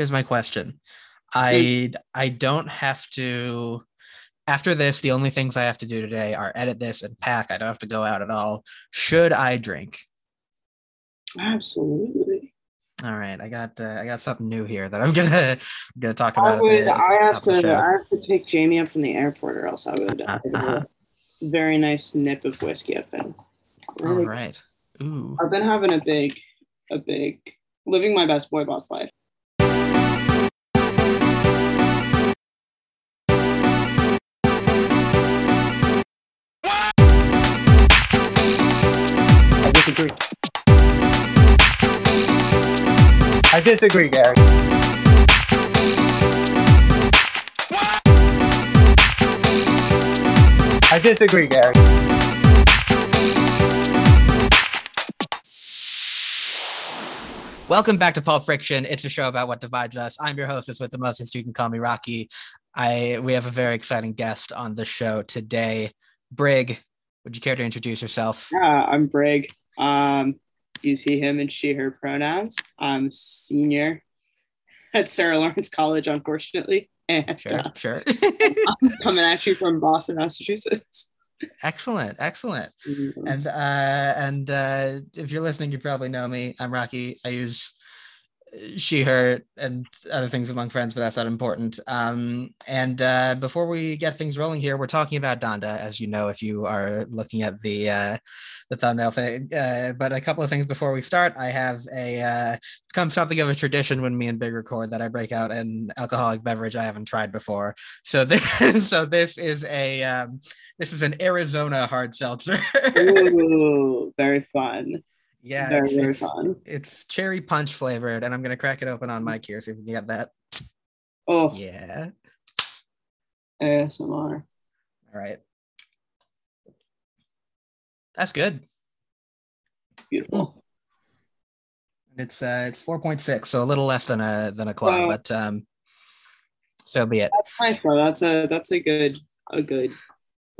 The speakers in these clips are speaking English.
here's my question. I I don't have to after this, the only things I have to do today are edit this and pack. I don't have to go out at all. Should I drink? Absolutely. All right, I got uh, I got something new here that I'm gonna I'm gonna talk about. I would. the- I have to. I have to pick Jamie up from the airport, or else I would. Uh-huh, have a uh-huh. Very nice nip of whiskey. I've been. Really, right. Ooh. I've been having a big, a big, living my best boy boss life. I disagree, Gary. I disagree, Gary. Welcome back to Pulp Friction. It's a show about what divides us. I'm your hostess with the mostest. You can call me Rocky. I we have a very exciting guest on the show today. Brig, would you care to introduce yourself? Yeah, I'm Brig. Um, use he, him, and she, her pronouns. I'm senior at Sarah Lawrence College, unfortunately. And Sure, uh, sure. I'm coming at you from Boston, Massachusetts. excellent, excellent. Mhm. And uh, and uh, if you're listening, you probably know me. I'm Rocky. I use she, her, and other things among friends, but that's not important. Um, and uh, before we get things rolling here, we're talking about Donda, as you know, if you are looking at the uh, the thumbnail thing. Uh, but a couple of things before we start, I have a uh, become something of a tradition when me and Brig record that I break out an alcoholic beverage I haven't tried before. So this, so this is a um, this is an Arizona hard seltzer. Ooh, very fun. Yeah, very, it's, very it's, fun. it's cherry punch flavored, and I'm gonna crack it open on mic here, see if we can get that. Oh, Yeah. ASMR. All right. That's good. Beautiful. It's uh it's 4.6, so a little less than a than a club, Wow. but um so be it. That's nice though. That's a that's a good a good.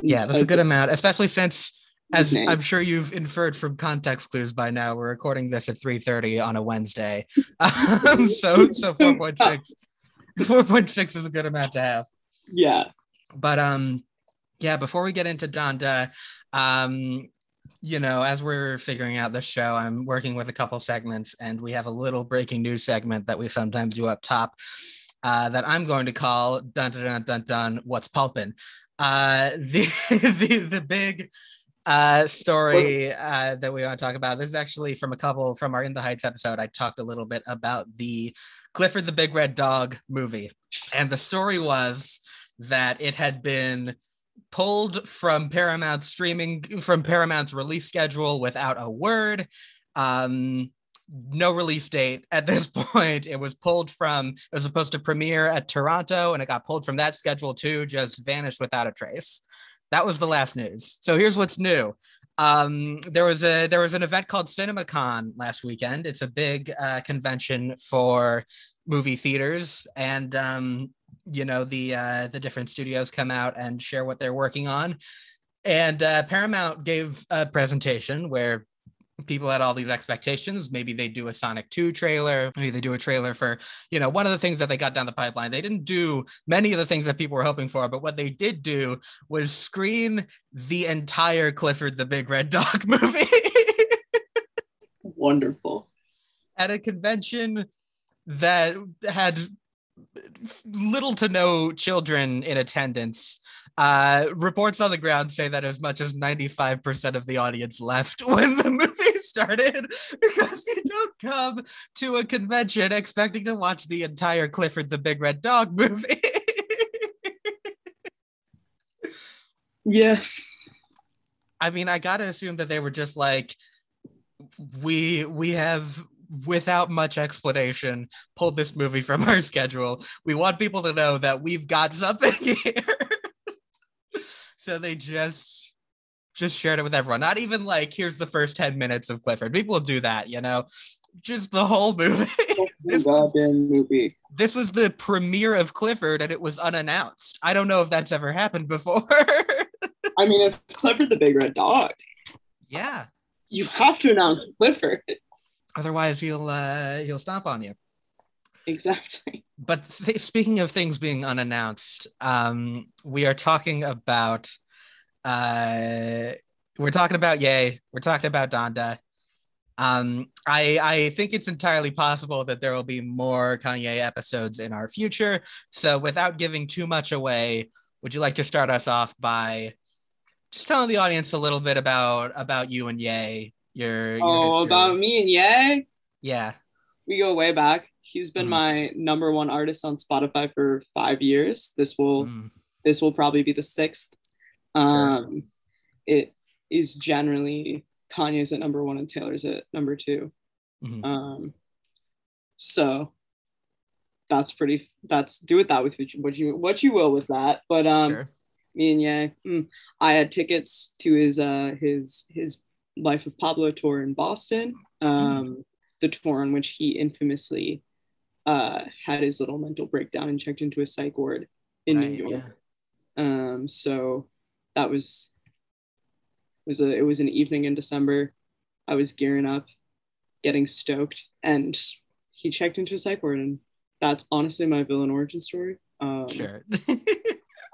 Yeah, that's a good amount, especially since as. I'm sure you've inferred from context clues by now, we're recording this at 3:30 on a Wednesday. Um, so so 4.6 4.6 is a good amount to have. Yeah. but um yeah before we get into donda um you know as we're figuring out the show i'm working with a couple segments and we have a little breaking news segment that we sometimes do up top uh, that i'm going to call dun dun dun dun dun what's pulpin uh the the, the big uh story uh that we want to talk about this is actually from a couple from our in the heights episode i talked a little bit about the clifford the big red dog movie and the story was that it had been pulled from Paramount streaming from Paramount's release schedule without a word. Um, no release date at this point. It was pulled from, it was supposed to premiere at Toronto and it got pulled from that schedule too, just vanished without a trace. That was the last news. So here's what's new. Um, there was a there was an event called CinemaCon last weekend. It's a big uh, convention for movie theaters, and um, you know the uh, the different studios come out and share what they're working on. And uh, Paramount gave a presentation where people had all these expectations. Maybe they do a Sonic 2 trailer. Maybe they do a trailer for, you know, one of the things that they got down the pipeline. They didn't do many of the things that people were hoping for, but what they did do was screen the entire Clifford the Big Red Dog movie Wonderful. at a convention that had little to no children in attendance. Uh, reports on the ground say that as much as 95% of the audience left when the movie started because you don't come to a convention expecting to watch the entire Clifford the Big Red Dog movie. Yeah. I mean, I gotta assume that they were just like, we we have without much explanation pulled this movie from our schedule. We want people to know that we've got something here. So they just just shared it with everyone. Not even like here's the first 10 minutes of Clifford. People do that, you know. Just the whole movie. This was- movie. this was the premiere of Clifford and it was unannounced. I don't know if that's ever happened before. I mean, it's Clifford the Big Red Dog. yeah. You have to announce Clifford. otherwise he'll uh he'll stomp on you exactly. But th- speaking of things being unannounced, um, we are talking about uh, we're talking about Ye. We're talking about Donda. Um, I I think it's entirely possible that there will be more Kanye episodes in our future. So without giving too much away, would you like to start us off by just telling the audience a little bit about about you and Ye? Your, your oh, history? about me and Ye? yeah. We go way back. He's been Mhm. my number one artist on Spotify for five years. This will Mm, this will probably be the sixth. Um, it is generally Kanye's at number one and Taylor's at number two. mhm. Um, so that's pretty. That's do with that with what you what you, will with that. But um, Sure. me and yeah, mm, I had tickets to his uh his his Life of Pablo tour in Boston. Um, the tour on which he infamously uh had his little mental breakdown and checked into a psych ward in Right, New York. yeah. Um, so that was was a it was an evening in December. I was gearing up, getting stoked, and he checked into a psych ward, and that's honestly my villain origin story. Um, Sure.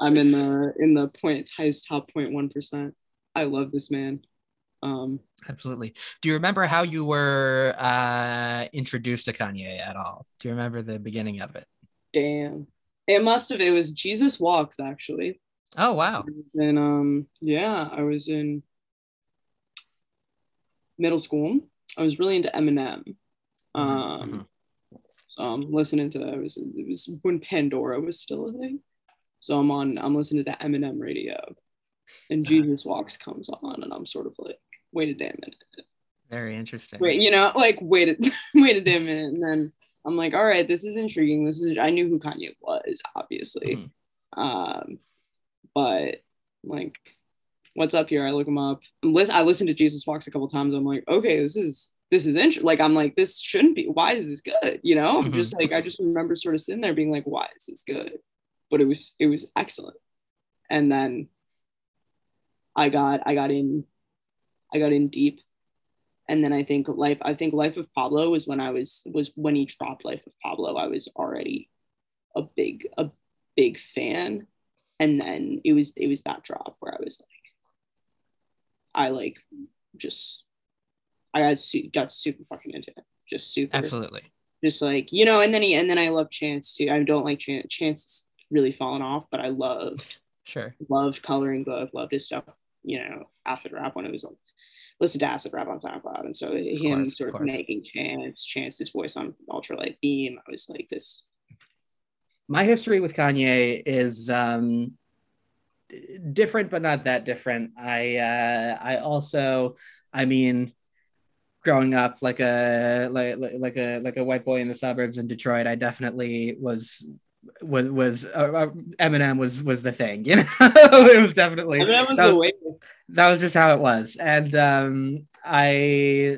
I'm in the in the point highest top 0.1 percent. I love this man. Um, Absolutely. Do you remember how you were uh, introduced to Kanye at all? Do you remember the beginning of it? damn, it must have. It was Jesus Walks actually. Oh wow. And um, yeah, I was in middle school. I was really into Eminem. Um, mhm. so I'm listening to it was it was when Pandora was still a thing. So I'm on I'm listening to Eminem radio, and Uh-huh. Jesus Walks comes on, and I'm sort of like, wait a damn minute, Very interesting. wait, you know, like wait a wait a damn minute, and then I'm like, all right, this is intriguing. This is I knew who Kanye was, obviously, Mhm. um, but like, what's up here? I look him up. I'm listen, I listened to Jesus Walks a couple times. I'm like, okay, this is this is interesting. Like, I'm like, this shouldn't be. Why is this good? You know, I'm Mhm. just like, I just remember sort of sitting there being like, why is this good? But it was it was excellent. And then I got I got in I got in deep. And then I think life I think Life of Pablo was when I was was when he dropped Life of Pablo. I was already a big a big fan. And then it was it was that drop where I was like I like just I got su- got super fucking into it. Just super Absolutely. just like you know and then he and then i love chance too i don't like chance chance really fallen off but i loved Sure. loved coloring book loved his stuff you know acid rap when it was listen to acid rap on soundcloud and so him course, sort of course. making chance chance's voice on ultralight beam i was like this My history with Kanye is um, different, but not that different. I uh, I also, I mean, growing up like a like like a like a white boy in the suburbs in Detroit, I definitely was was was uh, uh, Eminem was was the thing, you know. it was definitely was that the was- way. that was just how it was. And um i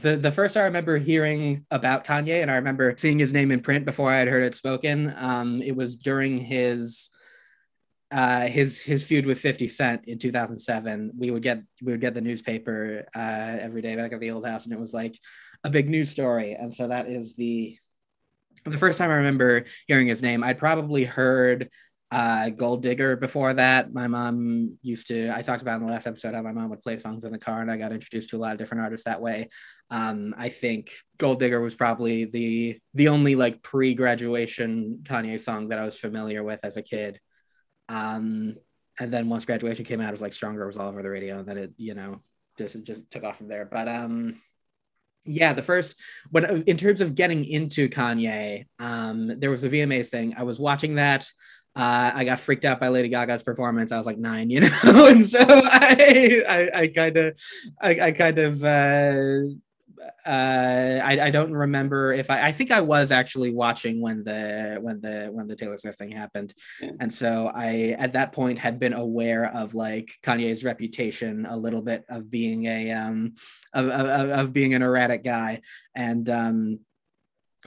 the the first i remember hearing about kanye and i remember seeing his name in print before i had heard it spoken um it was during his uh his his feud with 50 cent in 2007 we would get we would get the newspaper uh every day back at the old house and it was like a big news story. And so that is the the first time i remember hearing his name i'd probably heard uh, Gold Digger before that. My mom used to, I talked about in the last episode how my mom would play songs in the car and I got introduced to a lot of different artists that way. Um, I think Gold Digger was probably the the only like pre-graduation Kanye song that I was familiar with as a kid. Um, and then once graduation came out, it was like Stronger was all over the radio and then it, you know, just just took off from there. But um yeah, the first when in terms of getting into Kanye, um, there was the VMAs thing. I was watching that uh, I got freaked out by Lady Gaga's performance. I was like nine, you know, and so I, I, I kind of, I, I kind of, uh, uh, I, I don't remember if I, I think I was actually watching when the, when the, when the Taylor Swift thing happened, Yeah. and so I, at that point, had been aware of like Kanye's reputation a little bit of being a, um, of, of, of being an erratic guy, and um,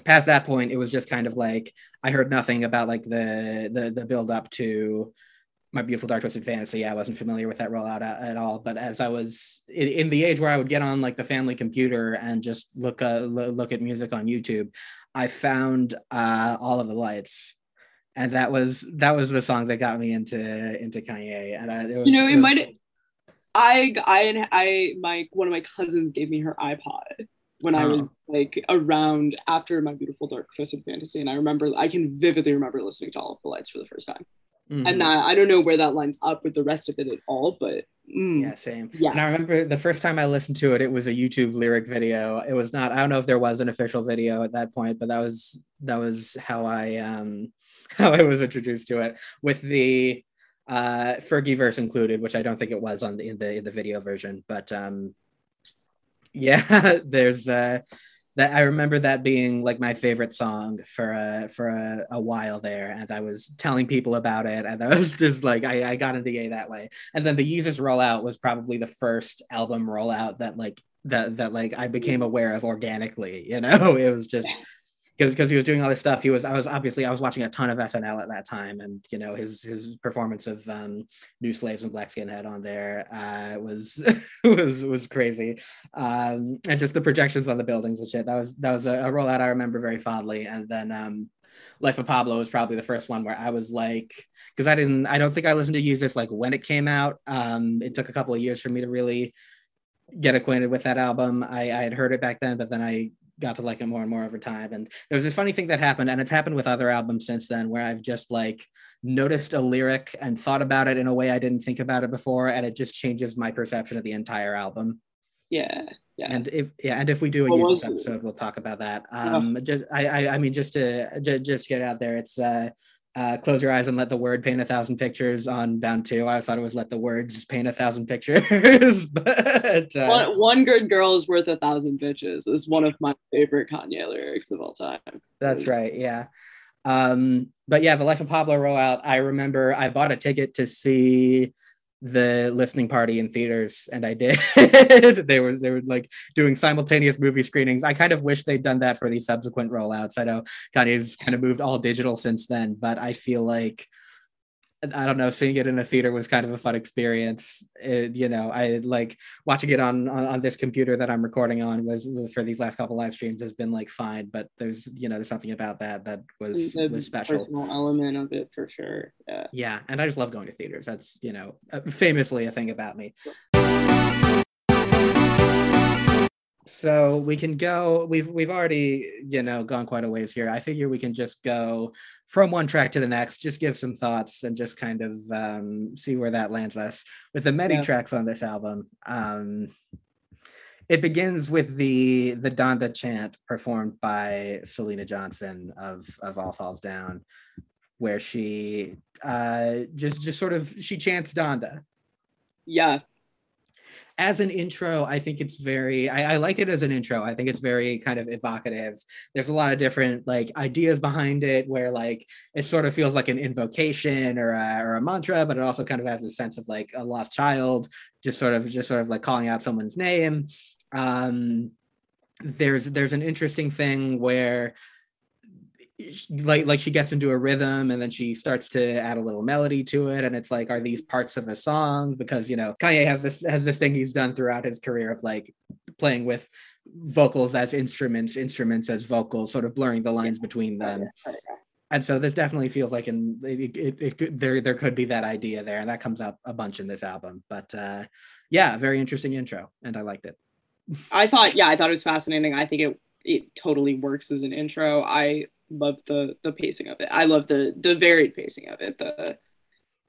past that point, it was just kind of like I heard nothing about like the the the build up to my beautiful dark twisted fantasy. I wasn't familiar with that rollout at, at all but as i was in, in, the age where i would get on like the family computer and just look uh, look at music on youtube i found uh, all of the lights. And that was that was the song that got me into into kanye. And it was, you know it, it was, might i i i my one of my cousins gave me her ipod when I was like around after my beautiful dark twisted fantasy, and I remember I can vividly remember listening to all of the lights for the first time. Mm-hmm. And that, I don't know where that lines up with the rest of it at all, but mm, yeah, same. Yeah. And I remember the first time I listened to it, it was a YouTube lyric video. It was not, I don't know if there was an official video at that point, but that was that was how I um how I was introduced to it with the uh Fergie verse included, which I don't think it was on the in the in the video version, but um yeah, there's uh that I remember that being like my favorite song for a for a, a while there, and I was telling people about it, and I was just like I, I got into Ye that way. And then the Yeezus rollout was probably the first album rollout that like that that like I became aware of organically. You know, it was just because because he was doing all this stuff. He was I was obviously I was watching a ton of SNL at that time, and you know his his performance of um, New Slaves and Black Skinhead on there uh, was was was crazy, um, and just the projections on the buildings and shit. That was that was a, a rollout I remember very fondly. And then um, Life of Pablo was probably the first one where I was like, because I didn't I don't think I listened to Yeezus like when it came out. Um, it took a couple of years for me to really get acquainted with that album. I, I had heard it back then, but then I got to like it more and more over time. And there was this funny thing that happened, and it's happened with other albums since then, where I've just like noticed a lyric and thought about it in a way I didn't think about it before, and it just changes my perception of the entire album. Yeah. Yeah. And if yeah, and if we do a Yeezus episode, we'll talk about that. Um, oh. just I, I I mean just to just, just get it out there, it's uh uh, close your eyes and let the word paint a thousand pictures on bound two. I always thought it was let the words paint a thousand pictures. but uh, one, one, good girl is worth a thousand bitches is one of my favorite Kanye lyrics of all time. That's right. Yeah. Um, but yeah, the Life of Pablo rollout. I remember I bought a ticket to see the listening party in theaters and I did. they were they were like doing simultaneous movie screenings. I kind of wish they'd done that for the subsequent rollouts. I know Kanye's kind of moved all digital since then, but I feel like I don't know, seeing it in the theater was kind of a fun experience. It, you know, I like watching it on, on, on this computer that I'm recording on was for these last couple live streams has been like fine, but there's you know there's something about that that was the was special. element of it for sure. Yeah. Yeah, and I just love going to theaters. That's you know uh, famously a thing about me so we can go we've we've already you know gone quite a ways here. I figure we can just go from one track to the next just give some thoughts and just kind of um, see where that lands us with the many yeah. tracks on this album. Um, it begins with the the donda chant performed by Syleena Johnson of of all falls down where she uh just just sort of she chants donda. Yeah as an intro, I think it's very, I, I, like it as an intro. I think it's very kind of evocative. There's a lot of different like ideas behind it where like it sort of feels like an invocation or a, or a mantra, but it also kind of has a sense of like a lost child, just sort of, just sort of like calling out someone's name. Um, there's, there's an interesting thing where like like she gets into a rhythm and then she starts to add a little melody to it. And it's like are these parts of a song? Because you know Kanye has this has this thing he's done throughout his career of like playing with vocals as instruments instruments as vocals sort of blurring the lines between them. And so this definitely feels like in it, it, it could, there there could be that idea there. And that comes up a bunch in this album. But uh yeah very interesting intro. And I liked it. I thought yeah I thought it was fascinating. I think it it totally works as an intro. I love the the pacing of it. I love the the varied pacing of it. The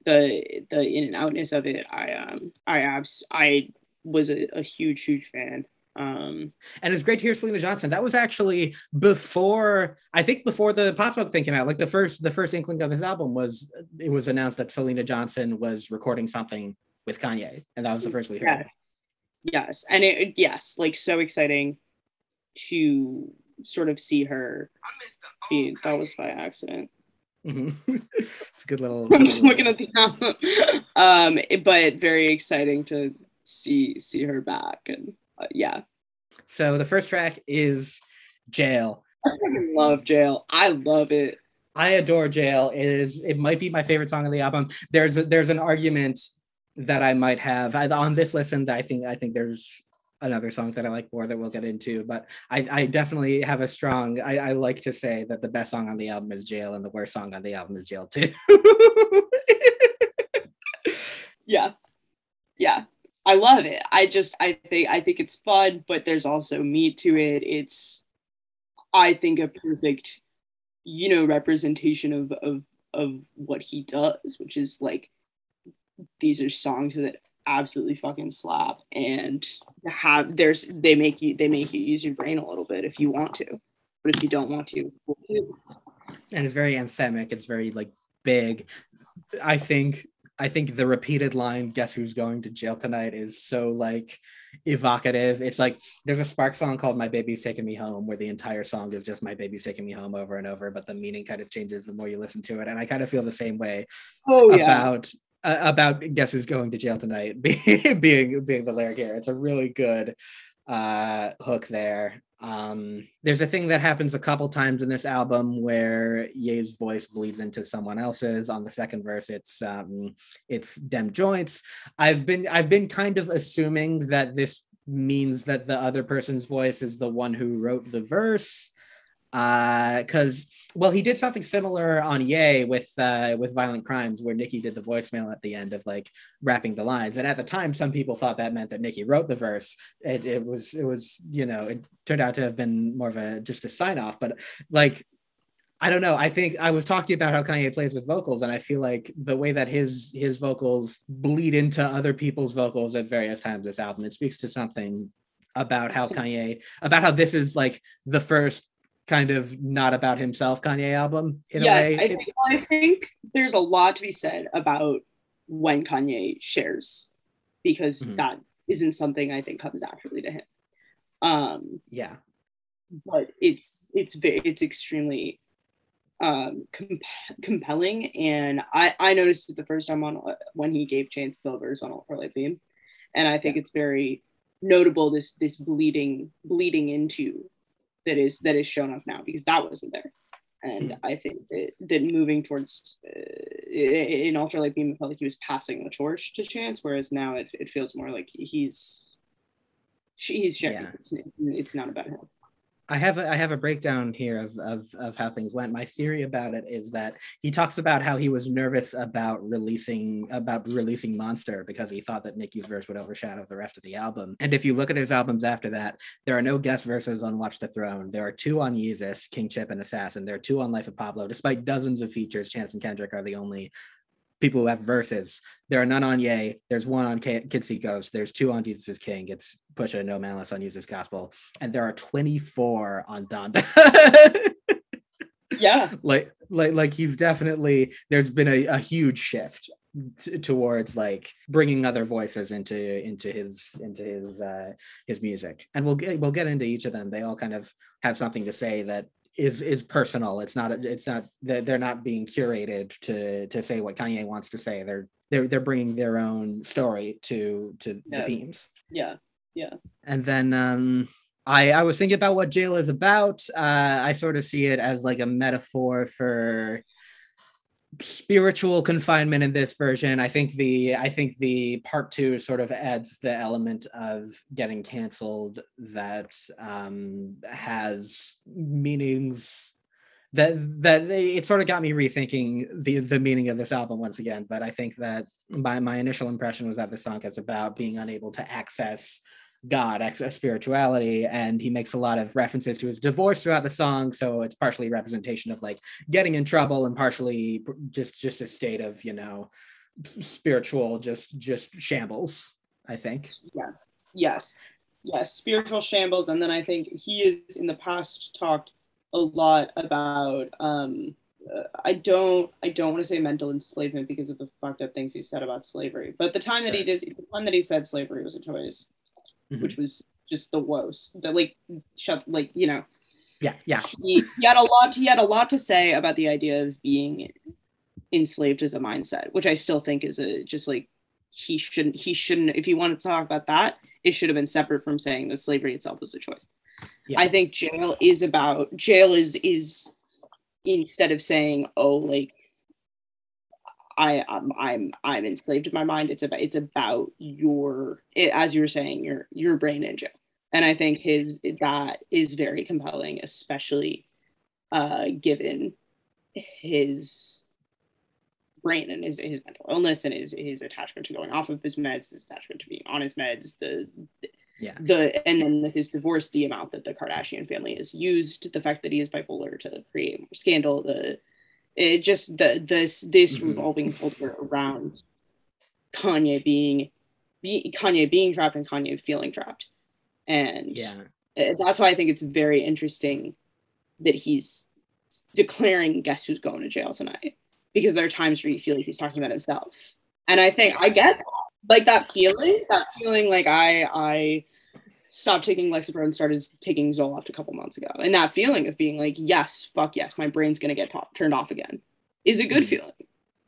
the the in and outness of it. I um I abs I was a, a huge huge fan. Um, and it's great to hear Syleena Johnson. That was actually before I think before the pop smoke thing came out. Like the first the first inkling of this album was it was announced that Syleena Johnson was recording something with Kanye, and that was the first we heard. Yes, yes. and it yes, like so exciting to sort of see her be that was by accident. Mm-hmm. it's a good little. I'm just looking at the album. um, but very exciting to see see her back and uh, yeah. So the first track is Jail. I love Jail. I love it. I adore Jail. It is it might be my favorite song on the album. There's a, there's an argument that I might have I, on this listen. That I think I think there's another song that I like more that we'll get into. But I, I definitely have a strong. I, I like to say that the best song on the album is Jail, and the worst song on the album is Jail too. yeah, yeah. I love it. I just I think I think it's fun, but there's also meat to it. It's I think a perfect, you know, representation of of of what he does, which is like these are songs that absolutely fucking slap and have there's they make you they make you use your brain a little bit if you want to but if you don't want to and it's very anthemic it's very like big. I think i think the repeated line guess who's going to jail tonight? is so like evocative. It's like there's a Sparks song called my baby's taking me home where the entire song is just my baby's taking me home over and over but the meaning kind of changes the more you listen to it and i kind of feel the same way oh, about yeah uh, about guess who's going to jail tonight being being being the lyric here. It's a really good uh, hook there. Um, there's a thing that happens a couple times in this album where Ye's voice bleeds into someone else's. On the second verse, it's um, it's dem joints. I've been I've been kind of assuming that this means that the other person's voice is the one who wrote the verse because uh, well he did something similar on Ye with uh, with violent crimes where Nicki did the voicemail at the end of like rapping the lines. And at the time some people thought that meant that Nicki wrote the verse. It, it was it was you know it turned out to have been more of a just a sign off but like I don't know. I think I was talking about how Kanye plays with vocals, and I feel like the way that his his vocals bleed into other people's vocals at various times this album, it speaks to something about how Kanye, about how this is like the first kind of not about himself Kanye album in yes, a way. I think, I think there's a lot to be said about when Kanye shares because mm-hmm. that isn't something I think comes naturally to him. Um yeah. But it's it's very it's extremely um comp- compelling and I I noticed it the first time on when he gave Chance Silvers on Ultralight Beam and I think yeah. it's very notable this this bleeding bleeding into that is that is shown up now because that wasn't there and mm. i think that, that moving towards uh, in ultralight beam it felt like he was passing the torch to chance whereas now it, it feels more like he's he's sharing yeah. it's, it's not about him I have a, I have a breakdown here of, of of how things went. My theory about it is that he talks about how he was nervous about releasing about releasing Monster because he thought that Nicki's verse would overshadow the rest of the album. And if you look at his albums after that, there are no guest verses on Watch the Throne. There are two on Yeezus, King Chip and Assassin. There are two on Life of Pablo. Despite dozens of features, Chance and Kendrick are the only people who have verses. There are none on Ye. There's one on K- Kids See Ghost. There's two on Jesus is King. It's Pusha No Malice on Use This Gospel, and there are 24 on Donda. yeah, like like like he's definitely. There's been a, a huge shift t- towards like bringing other voices into into his into his uh his music and we'll get we'll get into each of them they all kind of have something to say that is is personal. It's not it's not they're not being curated to to say what Kanye wants to say. They're they're they're bringing their own story to to the themes. Yeah, yeah. And then um, I I was thinking about what jail is about. Uh, I sort of see it as like a metaphor for spiritual confinement in this version i think the i think the part two sort of adds the element of getting canceled that um has meanings that that it sort of got me rethinking the the meaning of this album once again but i think that my my initial impression was that the song is about being unable to access God, spirituality, and he makes a lot of references to his divorce throughout the song. So it's partially representation of like getting in trouble, and partially just just a state of you know spiritual just just shambles. I think. Yes. Yes. Yes. Spiritual shambles, and then I think he is in the past talked a lot about. um uh, I don't I don't want to say mental enslavement because of the fucked up things he said about slavery. But the time that he did the time that he said slavery was a choice, mm-hmm. which was just the worst. The like shut like you know. Yeah, yeah. He, he had a lot. He had a lot to say about the idea of being enslaved as a mindset, which I still think is a just like he shouldn't. He shouldn't. If he wanted to talk about that, it should have been separate from saying that slavery itself was a choice. Yeah. I think jail is about jail is is instead of saying, "Oh, like I I'm I'm I'm enslaved in my mind," it's about it's about your it, as you were saying your your brain in jail, and I think his that is very compelling, especially uh, given his brain and his, his mental illness and his his attachment to going off of his meds, his attachment to being on his meds, the yeah. the and then his divorce, the amount that the Kardashian family has used, the fact that he is bipolar to create more scandal, the it just the this this mm-hmm. revolving culture around Kanye being be, Kanye being trapped and Kanye feeling trapped, and yeah, that's why I think it's very interesting that he's declaring guess who's going to jail tonight because there are times where you feel like he's talking about himself. And I think I get like that feeling, that feeling like I I stopped taking Lexapro and started taking Zoloft a couple months ago. And that feeling of being like, yes, fuck yes, my brain's gonna get turned off again is a good mm feeling.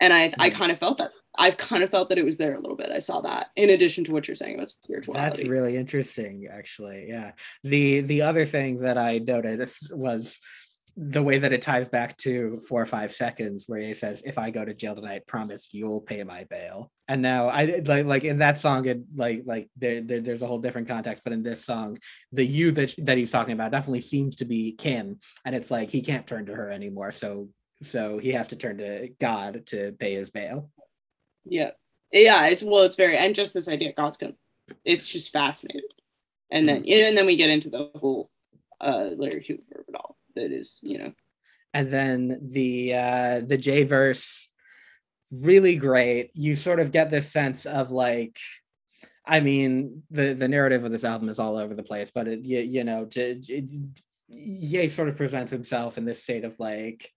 And I I kind of felt that. I've kind of felt that it was there a little bit. I saw that in addition to what you're saying about spirituality. That's really interesting, actually. Yeah. The the other thing that I noticed was the way that it ties back to four or five seconds where he says if i go to jail tonight promise you'll pay my bail. And now i like like in that song it like like there, there, there's a whole different context but in this song the you that that he's talking about definitely seems to be kim and it's like he can't turn to her anymore so so he has to turn to god to pay his bail. Yeah. Yeah it's well it's very and just this idea god's gonna it's just fascinating. And then mm-hmm. and then we get into the whole uh larry hoover of it all that is you know. And then the uh the j verse really great. You sort of get this sense of like i mean the the narrative of this album is all over the place but it you, you know J, J, Ye sort of presents himself in this state of like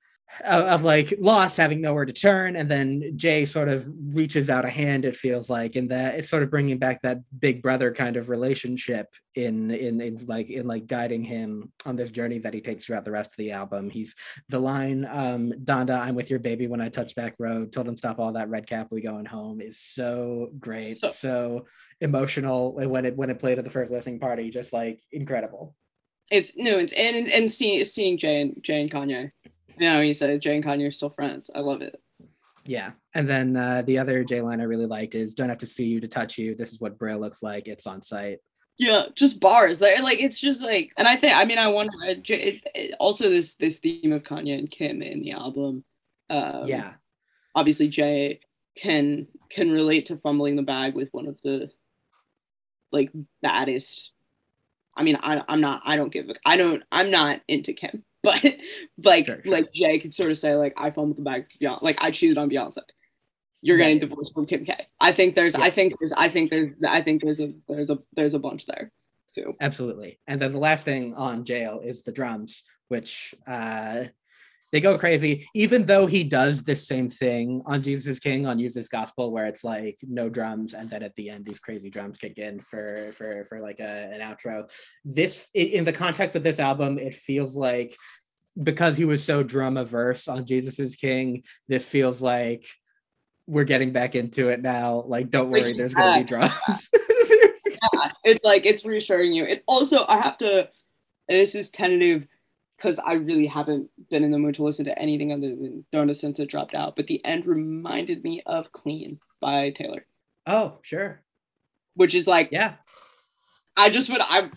of, of like loss having nowhere to turn and then jay sort of reaches out a hand it feels like and that it's sort of bringing back that big brother kind of relationship in in in like in like guiding him on this journey that he takes throughout the rest of the album. He's the line um donda i'm with your baby when i touch back road. Told him stop all that red cap we going home is so great so, so emotional when it when it played at the first listening party just like incredible. It's no it's and and seeing seeing jay and jay and kanye no, you said Jay and Kanye are still friends. I love it. Yeah. And then uh, the other Jay line I really liked is don't have to see you to touch you. This is what Braille looks like. It's on site. Yeah, just bars. Like, like it's just like, and I think, I mean, I wonder. It, it, also, this this theme of Kanye and Kim in the album. Um, yeah. Obviously, Jay can can relate to fumbling the bag with one of the like baddest. I mean, I, I'm not. I don't give. I don't. I'm not into Kim but like sure, sure. like Jay could sort of say like I fumbled the bag Beyonce, like I cheated on Beyonce. You're getting divorced from Kim K. I think there's yeah. I think there's I think there's I think there's a there's a there's a bunch there too. Absolutely. And then the last thing on jail is the drums, which uh they go crazy, even though he does this same thing on Jesus King on Use This Gospel, where it's like no drums, and then at the end these crazy drums kick in for for for like a, an outro. This in the context of this album, it feels like because he was so drum averse on Jesus is King, this feels like we're getting back into it now. Like, don't worry, there's gonna be drums. yeah, it's like it's reassuring you. It also I have to. This is tentative because I really haven't been in the mood to listen to anything other than Donda since it dropped out. But the end reminded me of Clean by Taylor. Oh, sure. Which is like, yeah. I just would, I,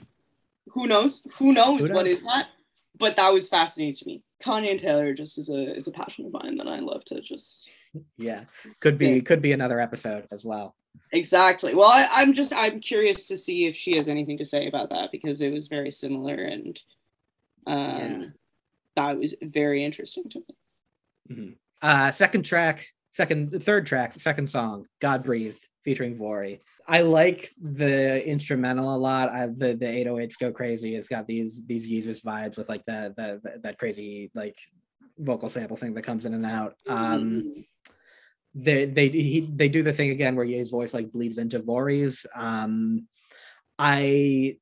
who knows? Who knows, who knows? what is that? But that was fascinating to me. Kanye and Taylor just is a is a passion of mine that I love to just. Yeah, could be could be another episode as well. Exactly. Well, I, I'm just I'm curious to see if she has anything to say about that because it was very similar and um, yeah. that was very interesting to me. Mm-hmm. Uh, second track, second, third track, second song, God Breathed, featuring Vory. I like the instrumental a lot. I, the the 808s go crazy. It's got these these Yeezus vibes with like the, the, that crazy like vocal sample thing that comes in and out. Um, mm-hmm. they they he, they do the thing again where Ye's voice like bleeds into Vory's. Um, I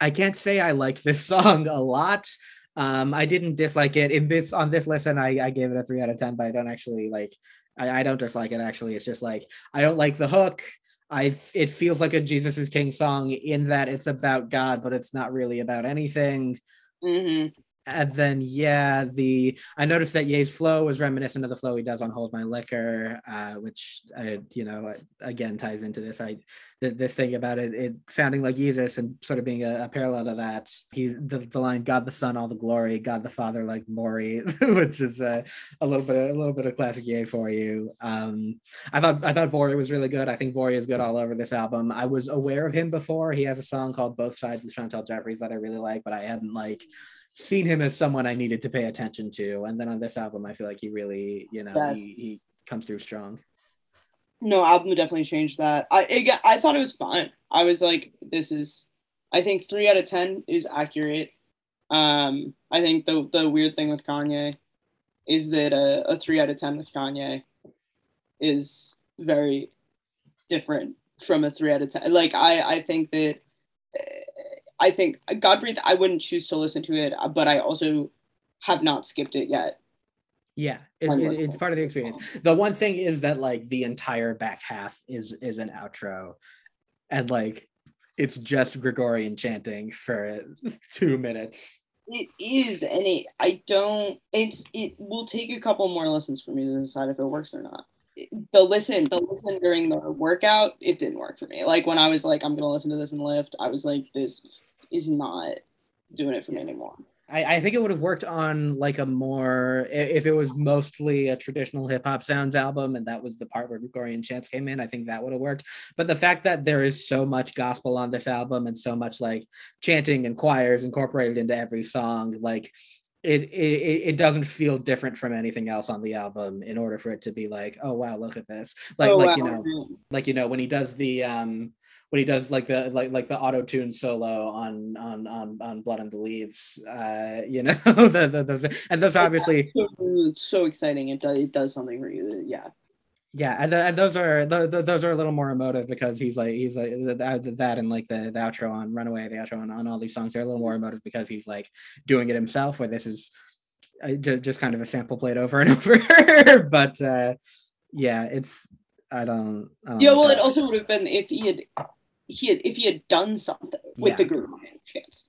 I can't say I liked this song a lot. Um, I didn't dislike it in this on this listen. I, I gave it a three out of ten, but I don't actually like. I, I don't dislike it. Actually, it's just like I don't like the hook. I it feels like a Jesus is King song in that it's about God, but it's not really about anything. Mm-hmm. And then yeah, the I noticed that Ye's flow was reminiscent of the flow he does on "Hold My Liquor," uh, which I, you know again ties into this. I this thing about it, it sounding like Jesus and sort of being a, a parallel to that. He the, the line "God the Son, all the glory, God the Father, like Maury," which is uh, a little bit a little bit of classic Ye for you. Um, I thought I thought Vory was really good. I think Vory is good all over this album. I was aware of him before. He has a song called "Both Sides" with Chantel Jeffries that I really like, but I hadn't like seen him as someone I needed to pay attention to. And then on this album, I feel like he really, you know, yes. he, he comes through strong. No, album definitely changed that. I it, I thought it was fine. I was like, this is, I think three out of ten is accurate. Um, I think the the weird thing with Kanye is that a, a three out of ten with Kanye is very different from a three out of ten. Like I I think that I think uh, God Breathe, I wouldn't choose to listen to it, uh, but I also have not skipped it yet. Yeah, it, it, it's part of the experience. The one thing is that like the entire back half is is an outro, and like it's just Gregorian chanting for two minutes. It is, and it I don't. It's it will take a couple more listens for me to decide if it works or not the listen the listen during the workout it didn't work for me like when i was like i'm gonna listen to this and lift i was like this is not doing it for me anymore I, I think it would have worked on like a more if it was mostly a traditional hip hop sounds album and that was the part where Gregorian chants came in. I think that would have worked. But the fact that there is so much gospel on this album and so much like chanting and choirs incorporated into every song, like it, it it doesn't feel different from anything else on the album in order for it to be like oh wow look at this like oh, like wow. you know like you know when he does the um when he does like the like like the auto tune solo on on on on blood on the leaves uh you know the, the, those and those obviously so, it's so exciting. It does it does something for you yeah. Yeah and, the, and those are the, those are a little more emotive because he's like he's like the, that and like the, the outro on runaway the outro on, on all these songs They're a little more emotive because he's like doing it himself where this is uh, just, just kind of a sample played over and over. But uh yeah it's i don't, I don't yeah well that. it also would have been if he had he had if he had done something with yeah. the group chance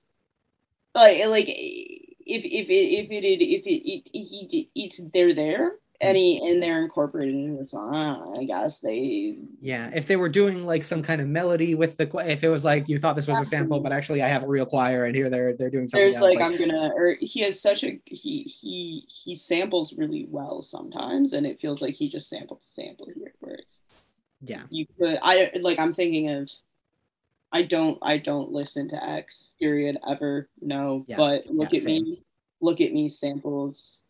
like like if if it if it if it, it, he it's they're there any and they're incorporated into the song. I guess they. Yeah, if they were doing like some kind of melody with the, if it was like you thought this was a sample, but actually I have a real choir and here they're they're doing something. There's else. like, like I'm gonna, or he has such a he he he samples really well sometimes, and it feels like he just samples sample here, where it's. Yeah. You could I like I'm thinking of. I don't I don't listen to X period ever no yeah. but look yeah, at same. me look at me samples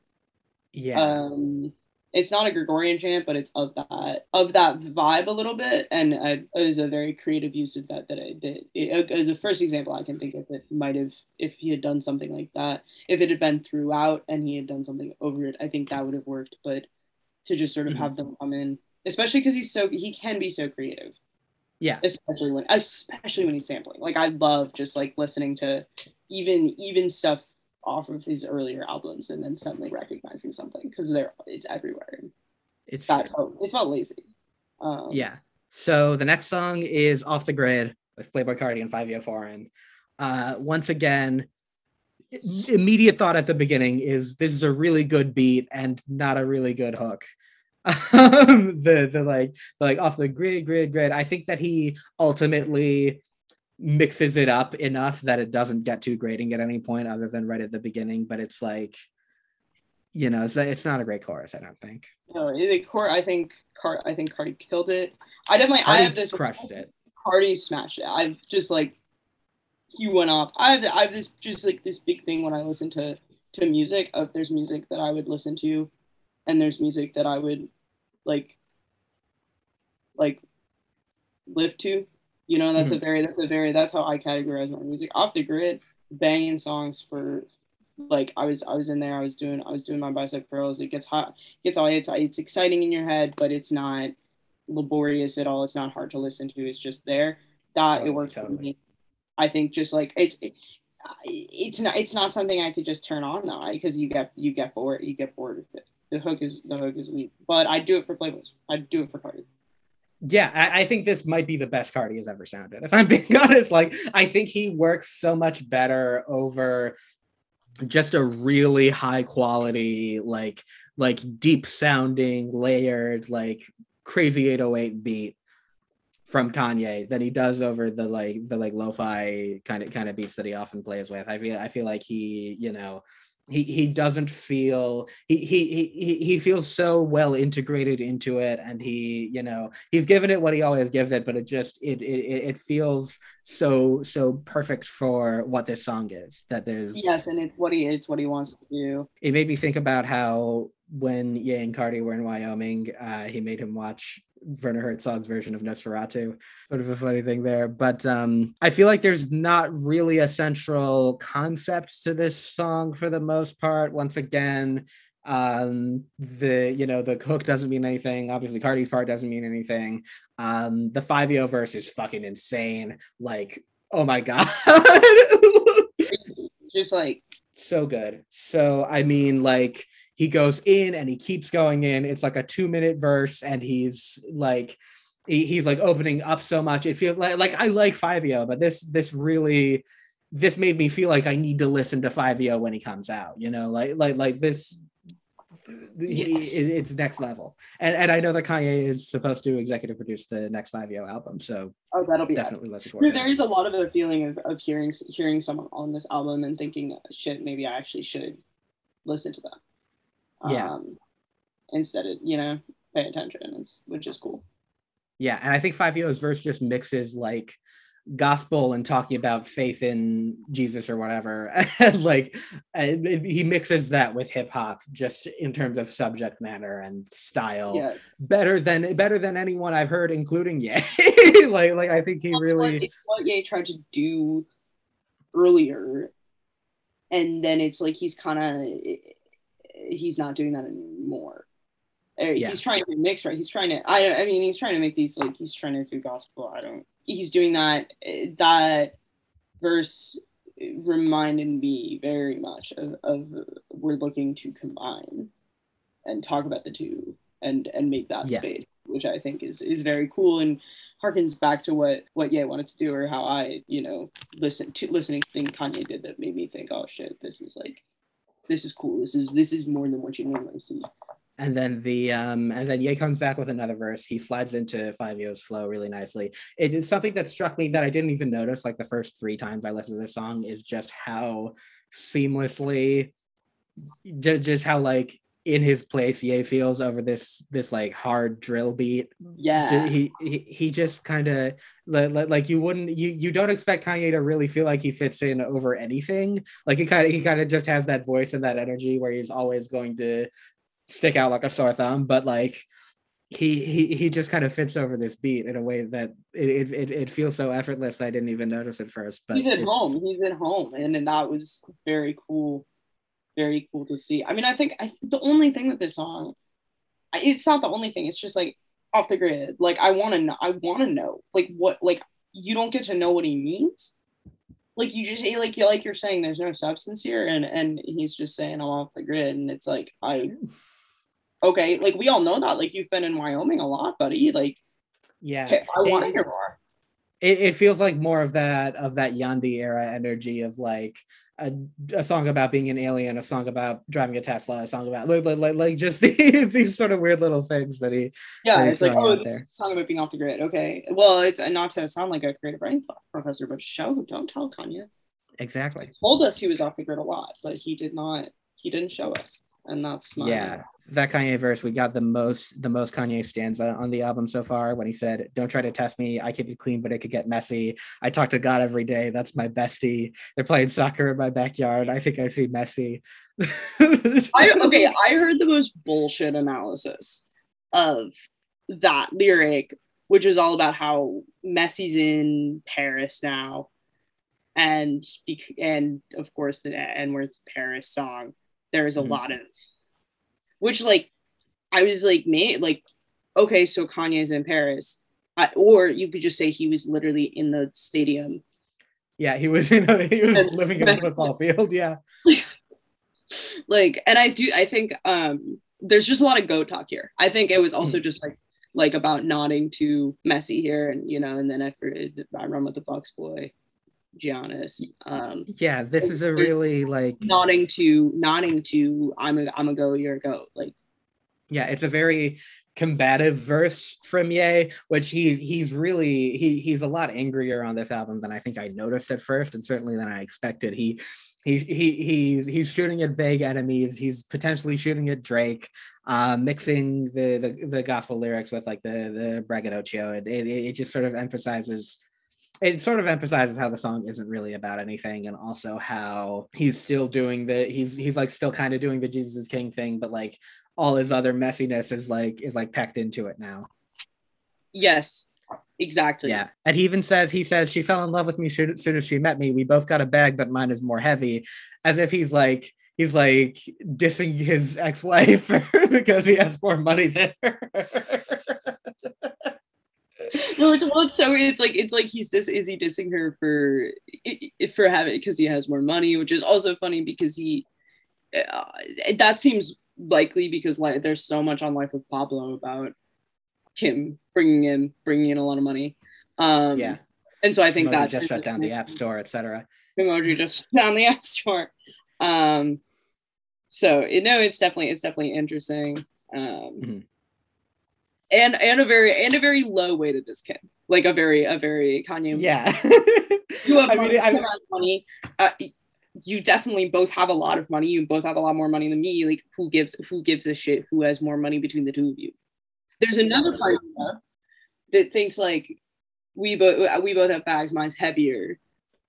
yeah um it's not a Gregorian chant, but it's of that of that vibe a little bit, and I, it was a very creative use of that that I did. It, uh, the first example I can think of it might have if he had done something like that, if it had been throughout and he had done something over it, I think that would have worked. But to just sort of mm-hmm. have them come in, especially because he's so he can be so creative. Yeah, especially when especially when he's sampling. Like I love just like listening to even even stuff off of his earlier albums and then suddenly recognizing something because they're it's everywhere. It's that felt, it felt lazy. Um, yeah. So the next song is Off the Grid with Playboi Carti and Fivio Foreign. Uh, once again, immediate thought at the beginning is this is a really good beat and not a really good hook. Um, the the like the, like off the grid grid grid. I think that he ultimately mixes it up enough that it doesn't get too grating at any point other than right at the beginning but it's like you know it's, it's not a great chorus i don't think. No the chorus i think Car- i think carti killed it. I definitely Carti i have this crushed it. Carti smashed it. I've just like he went off. I have i have this just like this big thing when i listen to to music of there's music that i would listen to and there's music that i would like like live to you know, that's mm-hmm. a very that's a very that's how I categorize my music. Off the grid, banging songs for like I was I was in there, I was doing I was doing my bicep curls. It gets hot, gets all it's it's exciting in your head, but it's not laborious at all. It's not hard to listen to. It's just there. That it works totally. for me. I think just like it's it, it's not it's not something I could just turn on though, because you get you get bored you get bored with it. The hook is the hook is weak, but I do it for Playboi. I do it for Carti yeah, I, I, think this might be the best Carti has ever sounded. If I'm being honest, like I think he works so much better over just a really high quality like like deep sounding layered like crazy 808 beat from Kanye than he does over the like the like lo-fi kind of kind of beats that he often plays with. I feel I feel like he, you know, he he doesn't feel he he he he feels so well integrated into it and he you know he's given it what he always gives it but it just it it, it feels so so perfect for what this song is that there's yes and it's what he it's what he wants to do. It made me think about how when Ye and Carti were in Wyoming, uh, he made him watch Werner Herzog's version of Nosferatu. Sort of a funny thing there. But um, I feel like there's not really a central concept to this song for the most part. Once again, um the you know the hook doesn't mean anything obviously cardi's part doesn't mean anything um the Fivio verse is fucking insane like oh my god it's just like so good so i mean like he goes in and he keeps going in. It's like a two minute verse, and he's like, he, he's like opening up so much. It feels like like I like Fivio, but this this really this made me feel like I need to listen to Fivio when he comes out. You know, like like like this. Yes. It's next level, and and I know that Kanye is supposed to executive produce the next Fivio album, so oh, that'll be definitely looking forward. There is a lot of a feeling of, of hearing hearing someone on this album and thinking, shit, maybe I actually should listen to them yeah. Um, instead of you know pay attention it's, which is cool. Yeah and i think Five Fivio's verse just mixes like gospel and talking about faith in jesus or whatever. Like and he mixes that with hip-hop just in terms of subject matter and style yeah. better than better than anyone i've heard including Ye. Like like i think he That's really what, what Ye tried to do earlier. And then it's like he's kind of he's not doing that anymore. Eh, yeah. He's trying to mix right. He's trying to. I. I mean, he's trying to make these like he's trying to do gospel. I don't. He's doing that. Eh, that verse reminded me very much of, of we're looking to combine and talk about the two and and make that yeah. space, which I think is is very cool and harkens back to what what yeah wanted to do or how I you know listen to listening to things Kanye did that made me think, oh shit, this is like this is cool. This is this is more than what you normally see. And then the um and then Ye comes back with another verse. He slides into Fivio's flow really nicely. It is something that struck me that I didn't even notice like the first three times I listened to this song is just how seamlessly just, just how like in his place Ye feels over this this like hard drill beat. Yeah. He he, he just kind of like you wouldn't you you don't expect Kanye to really feel like he fits in over anything. Like he kind of he kind of just has that voice and that energy where he's always going to stick out like a sore thumb, but like he he he just kind of fits over this beat in a way that it it, it feels so effortless I didn't even notice at first. But he's at home. He's at home, and, and that was very cool very cool to see. I mean, I think I, the only thing with this song, it's not the only thing. It's just like off the grid. Like I want to know. I want to know. Like what? Like you don't get to know what he means. Like you just like you like you're saying there's no substance here, and and he's just saying I'm off the grid, and it's like I. Okay, like we all know that. Like you've been in Wyoming a lot, buddy. Like, yeah, I want to hear more. It, it feels like more of that of that Yandhi era energy of like a, a, song about being an alien, a song about driving a Tesla, a song about like like, like just the, these sort of weird little things that he yeah that it's like oh this song about being off the grid. Okay. Well it's not to sound like a creative writing professor but show don't tell Kanye. Exactly. He told us he was off the grid a lot but he did not he didn't show us and that's not yeah that Kanye verse, we got the most the most Kanye stanza on the album so far when he said, "Don't try to test me. I keep it clean, but it could get messy. I talk to God every day. That's my bestie. They're playing soccer in my backyard. I think I see Messi." I, okay, I heard the most bullshit analysis of that lyric, which is all about how Messi's in Paris now, and and of course the N words Paris song. There is a mm-hmm. lot of which like I was like, me like, okay, so Kanye's in Paris, I, or you could just say he was literally in the stadium. Yeah, he was in. A, he was living in a football field. Yeah. like, and I do. I think um there's just a lot of go talk here. I think it was also mm. just like like about nodding to Messi here, and you know, and then I I run with the Bucks boy. Giannis. Um, yeah, this is a really like nodding to nodding to I'm a I'm a go, you're a go. Like yeah, it's a very combative verse from Ye, which he he's really he he's a lot angrier on this album than I think I noticed at first, and certainly than I expected. He he he he's he's shooting at vague enemies. He's potentially shooting at Drake, uh, mixing the, the the gospel lyrics with like the the braggadocio. It, it it just sort of emphasizes it sort of emphasizes how the song isn't really about anything and also how he's still doing the he's he's like still kind of doing the jesus is king thing but like all his other messiness is like is like packed into it now. Yes exactly. Yeah and he even says he says she fell in love with me soon, soon as she met me. We both got a bag but mine is more heavy as if he's like he's like dissing his ex-wife because he has more money than her no, it's, well, so it's like it's like he's dis is he dissing her for for having because he has more money, which is also funny because he uh, that seems likely because like there's so much on Life of Pablo about him bringing in bringing in a lot of money. Um, yeah, and so I think Emoji that just shut down the app store, etc. Emoji just shut down the app store. Um, so you know, it's definitely it's definitely interesting. Um, mm-hmm and and a very and a very low to discount like a very a very Kanye. Yeah, you have I mean, I mean, money. Uh, you definitely both have a lot of money. You both have a lot more money than me. Like, who gives who gives a shit? Who has more money between the two of you? There's another part that thinks like we both we both have bags. Mine's heavier.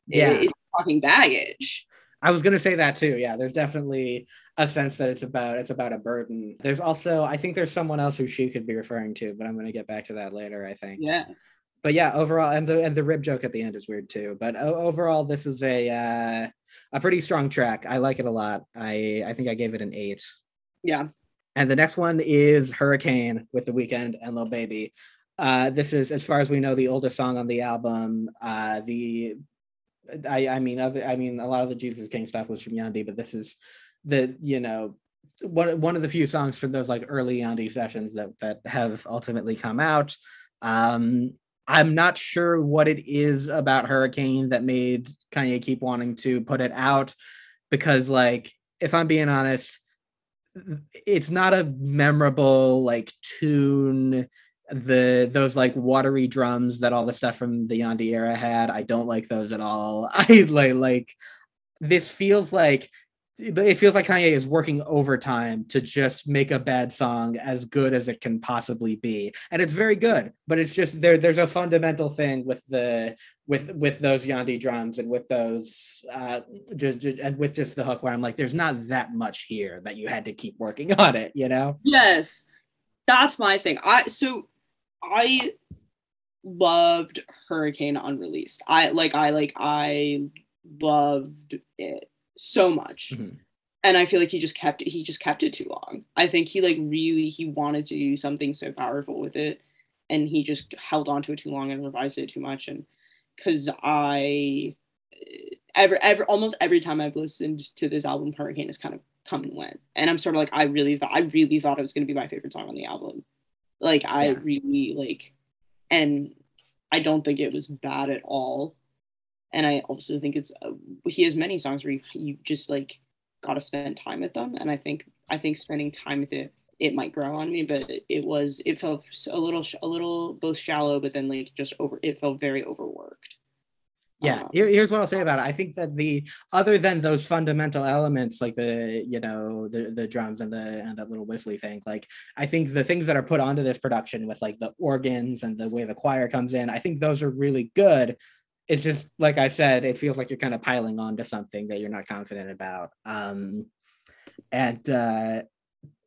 Yeah, it, it's talking baggage. I was gonna say that too. Yeah, there's definitely a sense that it's about it's about a burden. There's also I think there's someone else who she could be referring to, but I'm gonna get back to that later. I think. Yeah. But yeah, overall, and the and the rib joke at the end is weird too. But overall, this is a uh, a pretty strong track. I like it a lot. I I think I gave it an eight. Yeah. And the next one is Hurricane with the Weeknd and Lil Baby. Uh, this is, as far as we know, the oldest song on the album. Uh, the I I mean other I mean a lot of the Jesus King stuff was from Yandhi, but this is the you know one one of the few songs from those like early Yandhi sessions that that have ultimately come out. Um, I'm not sure what it is about Hurricane that made Kanye keep wanting to put it out because like if I'm being honest, it's not a memorable like tune the those like watery drums that all the stuff from the Yandhi era had. I don't like those at all. I like like this feels like it feels like Kanye is working overtime to just make a bad song as good as it can possibly be. And it's very good, but it's just there there's a fundamental thing with the with with those Yandhi drums and with those uh just, just and with just the hook where I'm like there's not that much here that you had to keep working on it, you know? Yes. That's my thing. I so I loved Hurricane Unreleased. I like I like I loved it so much. Mm-hmm. And I feel like he just kept it, he just kept it too long. I think he like really he wanted to do something so powerful with it and he just held on to it too long and revised it too much and cuz I ever ever almost every time I've listened to this album Hurricane has kind of come and went. And I'm sort of like I really thought I really thought it was going to be my favorite song on the album. Like I yeah. really like, and I don't think it was bad at all. And I also think it's uh, he has many songs where you, you just like got to spend time with them. And I think I think spending time with it it might grow on me, but it was it felt a little a little both shallow, but then like just over it felt very overworked yeah here, here's what i'll say about it. I think that the other than those fundamental elements like the you know the the drums and the and that little whistly thing like i think the things that are put onto this production with like the organs and the way the choir comes in i think those are really good. It's just like i said it feels like you're kind of piling on to something that you're not confident about. Um and uh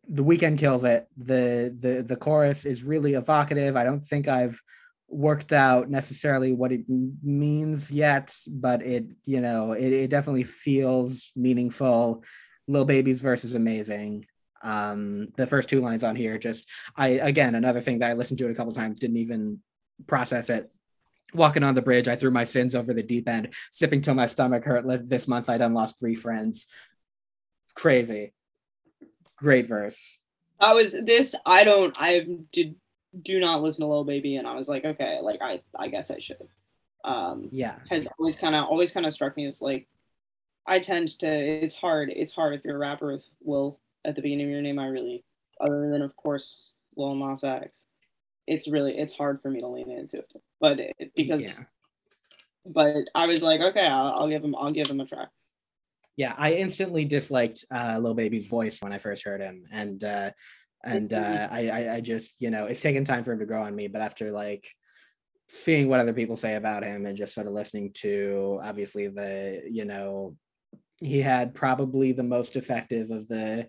the Weeknd kills it. The the the chorus is really evocative. I don't think i've worked out necessarily what it means yet, but it, you know, it, it definitely feels meaningful. Lil Baby's verse is amazing. Um, the first two lines on here, just I again another thing that I listened to it a couple times, didn't even process it. Walking on the bridge, I threw my sins over the deep end, sipping till my stomach hurt. This month I done lost three friends. Crazy. Great verse. I was this, I don't I did do not listen to Lil Baby, and I was like, okay, like I I guess I should. um, yeah, has always kind of always kind of struck me as like I tend to. It's hard. It's hard if you're a rapper with Lil at the beginning of your name. I really, other than of course Lil Nas X, it's really it's hard for me to lean into it. But it, because, Yeah. but I was like, okay, I'll, I'll give him. I'll give him a try. yeah. I instantly disliked uh, Lil Baby's voice when I first heard him, and uh, and uh, I, I I just you know it's taken time for him to grow on me, but after like seeing what other people say about him and just sort of listening to obviously the you know he had probably the most effective of the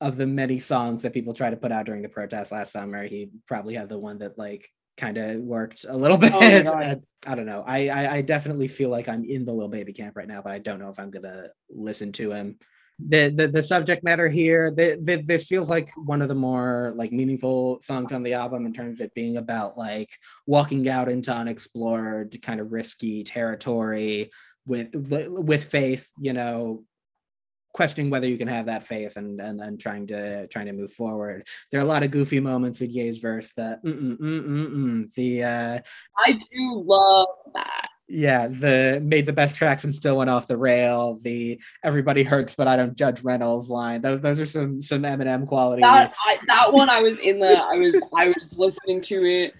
of the many songs that people tried to put out during the protest last summer. He probably had the one that like kind of worked a little bit. Oh i don't know. I, I i definitely feel like i'm in the Lil Baby camp right now but i don't know if i'm gonna listen to him the the, the subject matter here the, the, this feels like one of the more like meaningful songs on the album in terms of it being about like walking out into unexplored kind of risky territory with with faith you know questioning whether you can have that faith and and, and trying to trying to move forward there are a lot of goofy moments in Ye's verse that mm, mm, mm, mm, mm, the uh I do love that. Yeah the made the best tracks and still went off the rail the everybody hurts but i don't judge reynolds line. Those, those are some some eminem quality That I, that one I was in the I was I was listening to it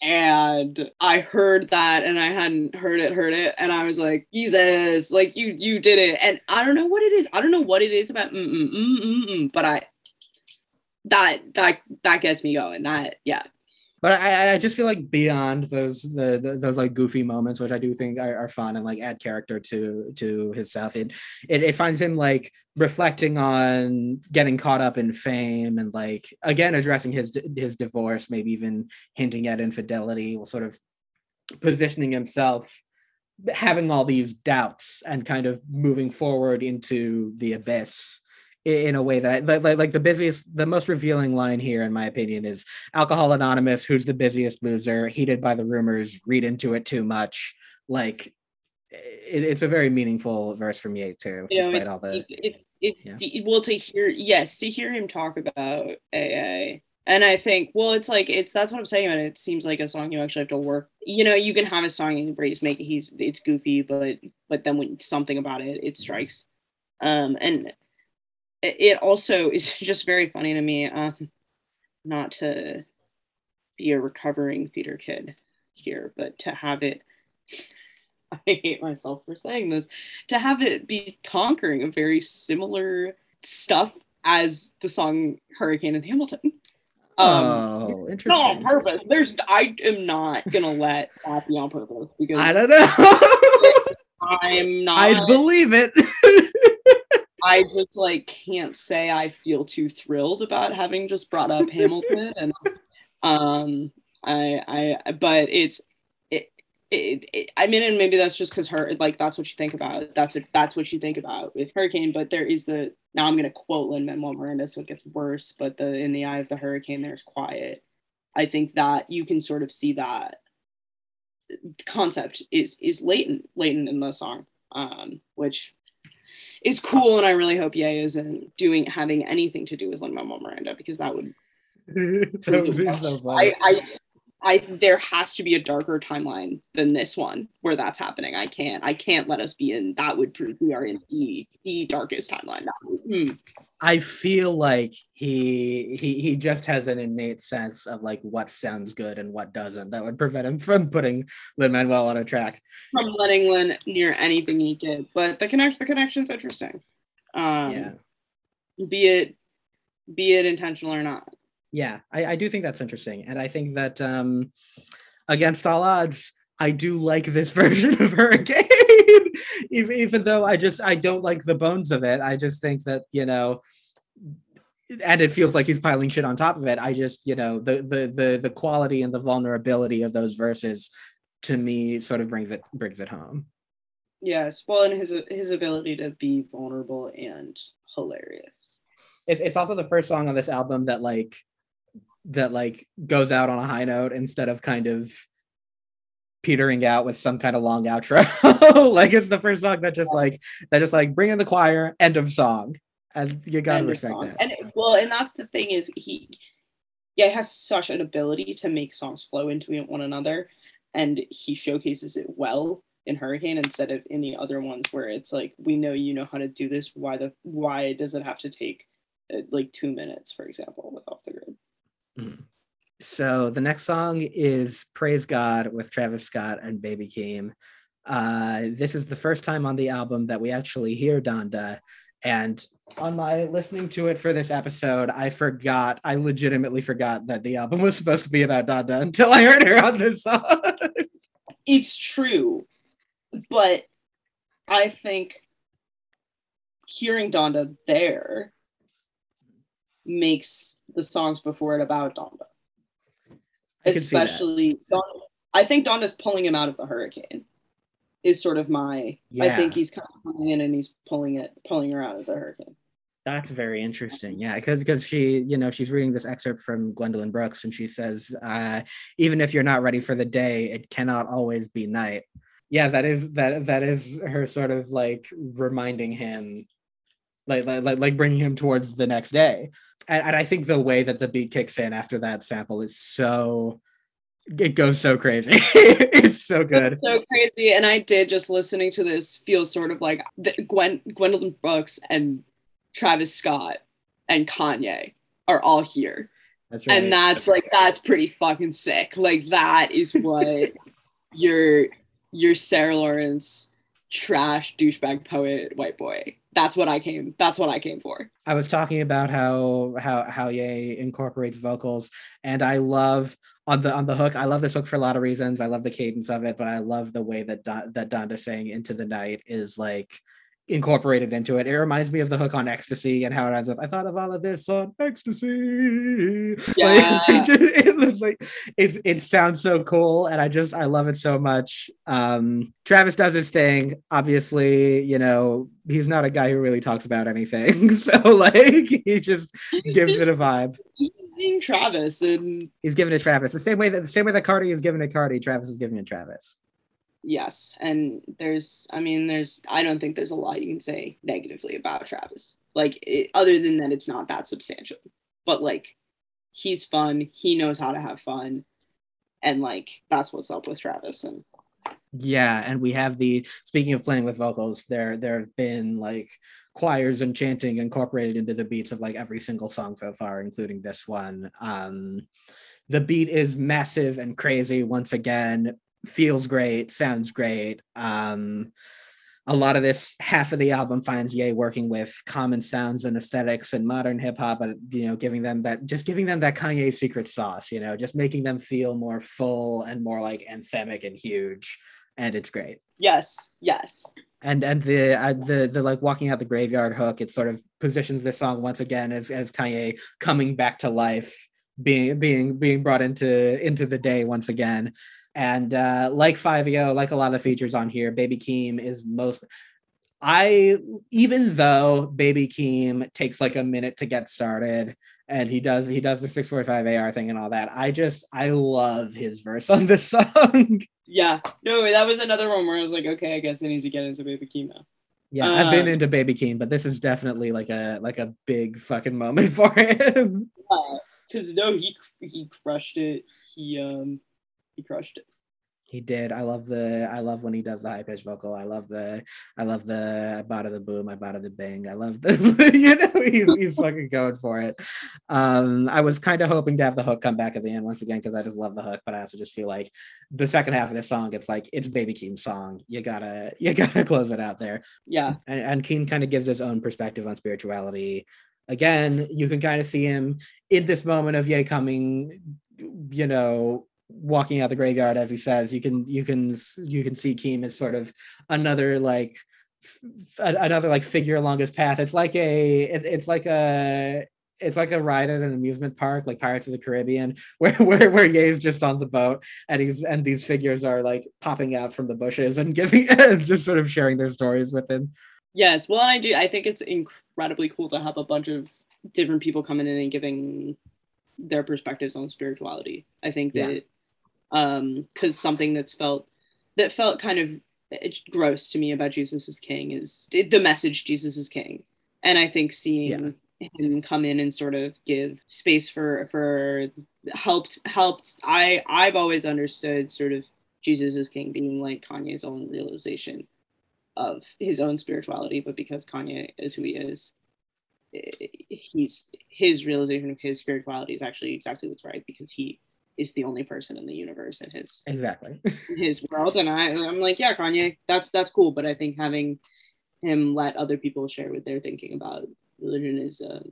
and I heard that and I hadn't heard it heard it and I was like Jesus like you you did it. And I don't know what it is I don't know what it is about mm, mm, mm, mm, mm, but I that that that gets me going that yeah but I, I just feel like beyond those the, the those like goofy moments, which I do think are, are fun and like add character to to his stuff. It, it it finds him like reflecting on getting caught up in fame and like again addressing his his divorce, maybe even hinting at infidelity, while sort of positioning himself having all these doubts and kind of moving forward into the abyss in a way that like, like, the busiest the most revealing line here in my opinion is alcohol anonymous who's the busiest loser heated by the rumors read into it too much. Like it, it's a very meaningful verse from Ye too you know despite it's all the it's it's yeah. well to hear yes to hear him talk about AA and I think well it's like it's that's what I'm saying and it seems like a song you actually have to work you know you can have a song where he's making he's it's goofy but but then when something about it it strikes. Um and it also is just very funny to me um not to be a recovering theater kid here but to have it I hate myself for saying this to have it be conquering a very similar stuff as the song Hurricane in Hamilton. Um, oh not interesting on purpose. There's I am not gonna let that be on purpose because i don't know I'm not i'd believe it I just like can't say I feel too thrilled about having just brought up Hamilton and um I I but it's it, it, it I mean and maybe that's just because her like that's what you think about that's what that's what you think about with Hurricane but there is the now I'm gonna quote Lin Manuel Miranda so it gets worse but the in the eye of the hurricane there's quiet. I think that you can sort of see that concept is is latent latent in the song um which is cool and I really hope Ye isn't doing having anything to do with Lin Manuel Miranda because that would that would be so funny. I, I I there has to be a darker timeline than this one where that's happening. I can't I can't let us be in that would prove we are in the the darkest timeline. Would, mm. I feel like he he he just has an innate sense of like what sounds good and what doesn't that would prevent him from putting Lin Manuel on a track. from letting Lin near anything he did. But the connect the connection's interesting. Um yeah, be it be it intentional or not. Yeah, I, I do think that's interesting, and I think that um, against all odds, I do like this version of Hurricane, even even though I just I don't like the bones of it. I just think that you know. And it feels like he's piling shit on top of it. I just, you know, the the the the quality and the vulnerability of those verses to me sort of brings it brings it home. Yes. Well and his his ability to be vulnerable and hilarious. it, it's also the first song on this album that like that like goes out on a high note instead of kind of petering out with some kind of long outro like it's the first song that just like that just like bring in the choir end of song and you gotta End respect that And well, and that's the thing is he, yeah, he has such an ability to make songs flow into one another. and he showcases it well in Hurricane instead of in the other ones where it's like we know you know how to do this. Why the why does it have to take uh, like two minutes, for example, with Off the Grid? So the next song is Praise God with Travis Scott and Baby Keem. Uh, this is the first time on the album that we actually hear Donda. And on my listening to it for this episode, I forgot, I legitimately forgot that the album was supposed to be about Donda until I heard her on this song. it's true, but I think hearing Donda there makes the songs before it about Donda. Especially, Donda, I think Donda's pulling him out of the hurricane is sort of my. Yeah. I think he's kind of coming in and he's pulling it, pulling her out of the hurricane. That's very interesting. Yeah, because because she, you know, she's reading this excerpt from Gwendolyn Brooks, and she says, uh, "Even if you're not ready for the day, it cannot always be night." Yeah, that is that that is her sort of like reminding him, like like like bringing him towards the next day. And, and I think the way that the beat kicks in after that sample is so it goes so crazy. it's so good. It's so crazy. And I did just listening to this feel sort of like the, Gwen Gwendolyn Brooks and Travis Scott and Kanye are all here. That's right. And that's like that's pretty fucking sick. Like that is what your your Sarah Lawrence trash douchebag poet white boy. That's what I came. That's what I came for. I was talking about how how how Ye incorporates vocals, and I love on the on the hook. I love this hook for a lot of reasons. I love the cadence of it, but I love the way that Don, that Donda saying "Into the Night" is like incorporated into it. It reminds me of the hook on ecstasy and how it ends with I thought of all of this on ecstasy. Yeah. Like, it, just, it, like it's it sounds so cool and I just I love it so much. Um Travis does his thing. Obviously, you know, he's not a guy who really talks about anything. So like he just gives it a vibe. Travis and he's giving it Travis. The same way that the same way that Cardi is giving it Cardi, Travis is giving it Travis yes and there's i mean there's i don't think there's a lot you can say negatively about travis. Like it, other than that it's not that substantial. But like he's fun he knows how to have fun and like that's what's up with travis and yeah and we have the speaking of playing with vocals there there have been like choirs and chanting incorporated into the beats of like every single song so far including this one. Um the beat is massive and crazy once again feels great, sounds great. Um, a lot of this half of the album finds Ye working with common sounds and aesthetics and modern hip hop, but you know, giving them that just giving them that Kanye secret sauce, you know, just making them feel more full and more like anthemic and huge. And it's great. Yes, yes. And and the uh, the the like walking out the graveyard hook, it sort of positions this song once again as as Kanye coming back to life, being being being brought into into the day once again. And uh, like Fivio, like a lot of the features on here, Baby Keem is most. I even though Baby Keem takes like a minute to get started, and he does he does the 645 AR thing and all that. I just I love his verse on this song. Yeah, no, that was another one where I was like, okay, I guess I need to get into Baby Keem now. Yeah, I've been um, into Baby Keem, but this is definitely like a like a big fucking moment for him. Because no, he he crushed it. He um he crushed it. He did. I love the. I love when he does the high pitched vocal. I love the. I love the. I bought of the boom. I bought of the bang. I love the. you know, he's he's fucking going for it. Um, I was kind of hoping to have the hook come back at the end once again because I just love the hook, but I also just feel like the second half of this song, it's like it's Baby Keem's song. You gotta you gotta close it out there. Yeah. And and Keem kind of gives his own perspective on spirituality. Again, you can kind of see him in this moment of Ye coming, you know, walking out the graveyard as he says you can you can you can see Keem as sort of another like f- another like figure along his path. It's like a it, it's like a it's like a ride at an amusement park like Pirates of the Caribbean where where where Ye's just on the boat and he's and these figures are like popping out from the bushes and giving just sort of sharing their stories with him. Yes. Well I do I think it's incredibly cool to have a bunch of different people coming in and giving their perspectives on spirituality. I think that yeah um because something that's felt that felt kind of gross to me about jesus is king is the message jesus is king and i think seeing yeah. him come in and sort of give space for for helped helped i i've always understood sort of Jesus is King being like Kanye's own realization of his own spirituality, but because Kanye is who he is, he's his realization of his spirituality is actually exactly what's right because he is the only person in the universe in his exactly his world. And I I'm like, yeah, Kanye, that's that's cool. But I think having him let other people share what they're thinking about religion is uh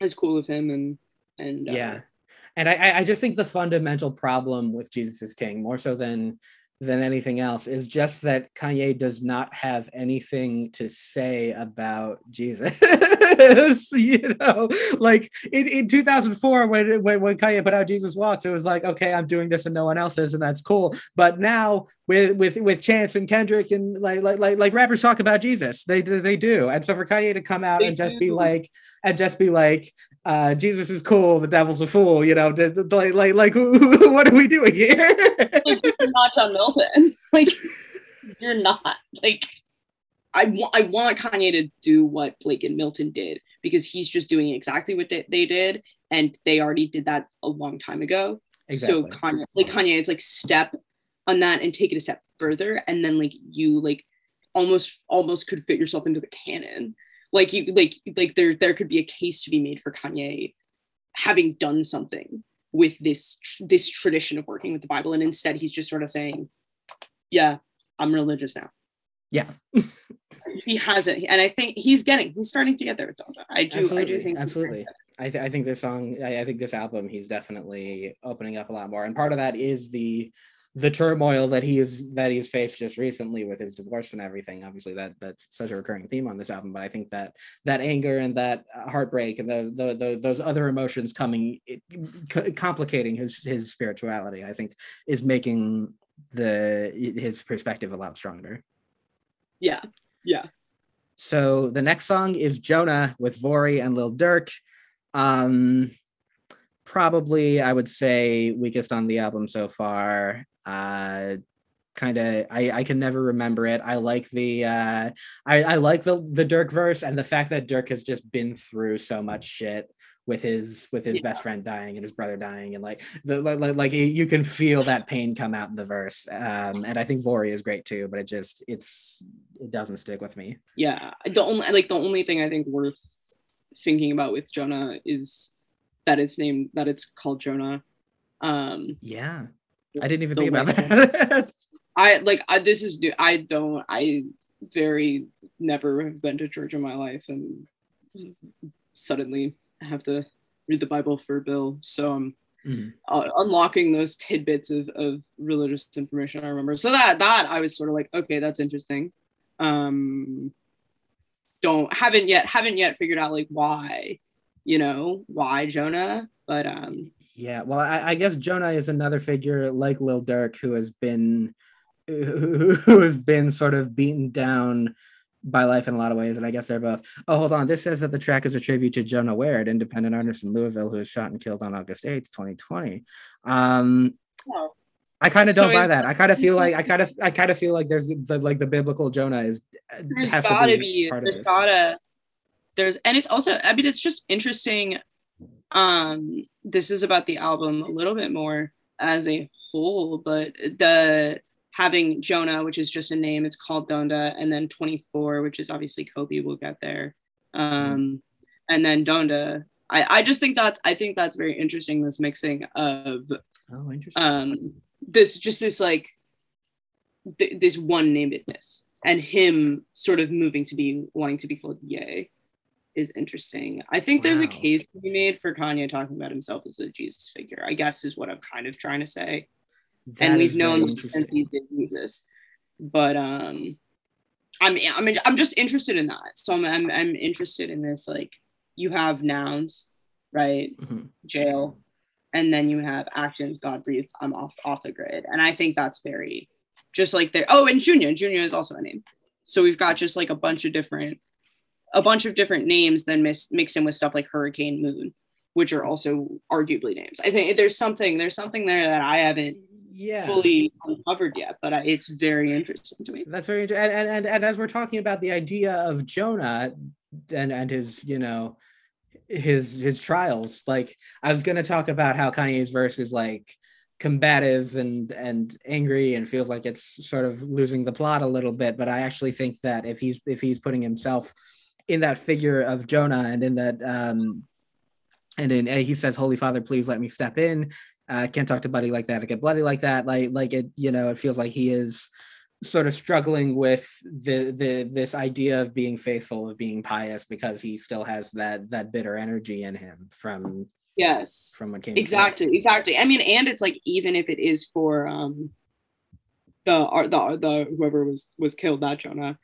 is cool of him and and uh, yeah. And I, I just think the fundamental problem with Jesus is King, more so than than anything else is just that Kanye does not have anything to say about Jesus. you know, like in, in 2004 when, when when Kanye put out Jesus Walks, it was like, okay, I'm doing this and no one else is, and that's cool. But now with with with Chance and Kendrick and like like like, like rappers talk about Jesus, they they do. And so for Kanye to come out they and just do. be like and just be like, uh, Jesus is cool, the devil's a fool, you know, like like like what are we doing here? Like you're not John Milton, like you're not like I, w- I want Kanye to do what Blake and Milton did because he's just doing exactly what they, they did, and they already did that a long time ago. Exactly. So Kanye, like Kanye, it's like step on that and take it a step further, and then like you like almost almost could fit yourself into the canon. Like you like like there there could be a case to be made for Kanye having done something with this this tradition of working with the Bible, and instead he's just sort of saying, "Yeah, I'm religious now." Yeah. he hasn't, and I think he's getting, he's starting to get there. I do, absolutely. I do think absolutely. I, th- I think this song, I, I think this album, he's definitely opening up a lot more, and part of that is the the turmoil that he is that he's faced just recently with his divorce and everything obviously that that's such a recurring theme on this album but i think that that anger and that heartbreak and the, the, the those other emotions coming it, complicating his his spirituality i think is making the his perspective a lot stronger yeah yeah. So the next song is Jonah with Vory and Lil Durk. Um, probably I would say weakest on the album so far. Uh, kind of I, I can never remember it. I like the uh I, I like the the Durk verse and the fact that Durk has just been through so much shit with his with his yeah. best friend dying and his brother dying and like the like, like you can feel that pain come out in the verse um and i think Vory is great too but it just it's it doesn't stick with me yeah the only like the only thing i think worth thinking about with jonah is that it's named that it's called jonah um yeah i didn't even think about that i like I, this is new i don't i very never have been to church in my life and suddenly have to read the Bible for Bill. So I'm mm. uh, unlocking those tidbits of, of religious information I remember. So that that I was sort of like, okay, that's interesting. Um, don't haven't yet haven't yet figured out like why, you know, why Jonah, but um. Yeah, well, I, I guess Jonah is another figure like Lil Durk who has been who, has been sort of beaten down by life in a lot of ways. And I guess they're both. Oh, hold on. This says that the track is a tribute to Jonah Ware, independent artist in Louisville who was shot and killed on August 8th, 2020. Um, oh. I kind of don't so buy that. I kind of feel like I kind of I kind of feel like there's the like the biblical Jonah is there's has gotta to be, be part there's of this. gotta there's and it's also I mean it's just interesting. Um, this is about the album a little bit more as a whole, but the having Jonah, which is just a name, it's called Donda, and then 24, which is obviously Kobe. We'll get there, um, and then Donda. I I just think that's I think that's very interesting. This mixing of oh interesting um this just this like th- this one namedness and him sort of moving to be wanting to be called Ye is interesting. I think wow. there's a case to be made for Kanye talking about himself as a Jesus figure. I guess is what I'm kind of trying to say. That and we've known since he did this. But um, I'm I'm I'm just interested in that. So I'm I'm, I'm interested in this. Like you have nouns, right? Mm-hmm. Jail, and then you have actions. God breathed. I'm off off the grid, and I think that's very just like there. Oh, and Junya. Junya is also a name. So we've got just like a bunch of different a bunch of different names then mix, mixed in with stuff like hurricane moon which are also arguably names i think there's something there's something there that i haven't yeah. fully uncovered yet, but it's very interesting to me. That's very interesting. And, and, and as we're talking about the idea of Jonah and, and his, you know, his his trials, like I was gonna talk about how Kanye's verse is like combative and and angry and feels like it's sort of losing the plot a little bit but i actually think that if he's if he's putting himself in that figure of jonah and in that um and then he says holy father please let me step in. Uh can't talk to buddy like that i get bloody like that. Like like it you know it feels like he is sort of struggling with the the this idea of being faithful of being pious because he still has that that bitter energy in him from yes. from what came exactly exactly. I mean and it's like even if it is for um the or the the whoever was was killed that jonah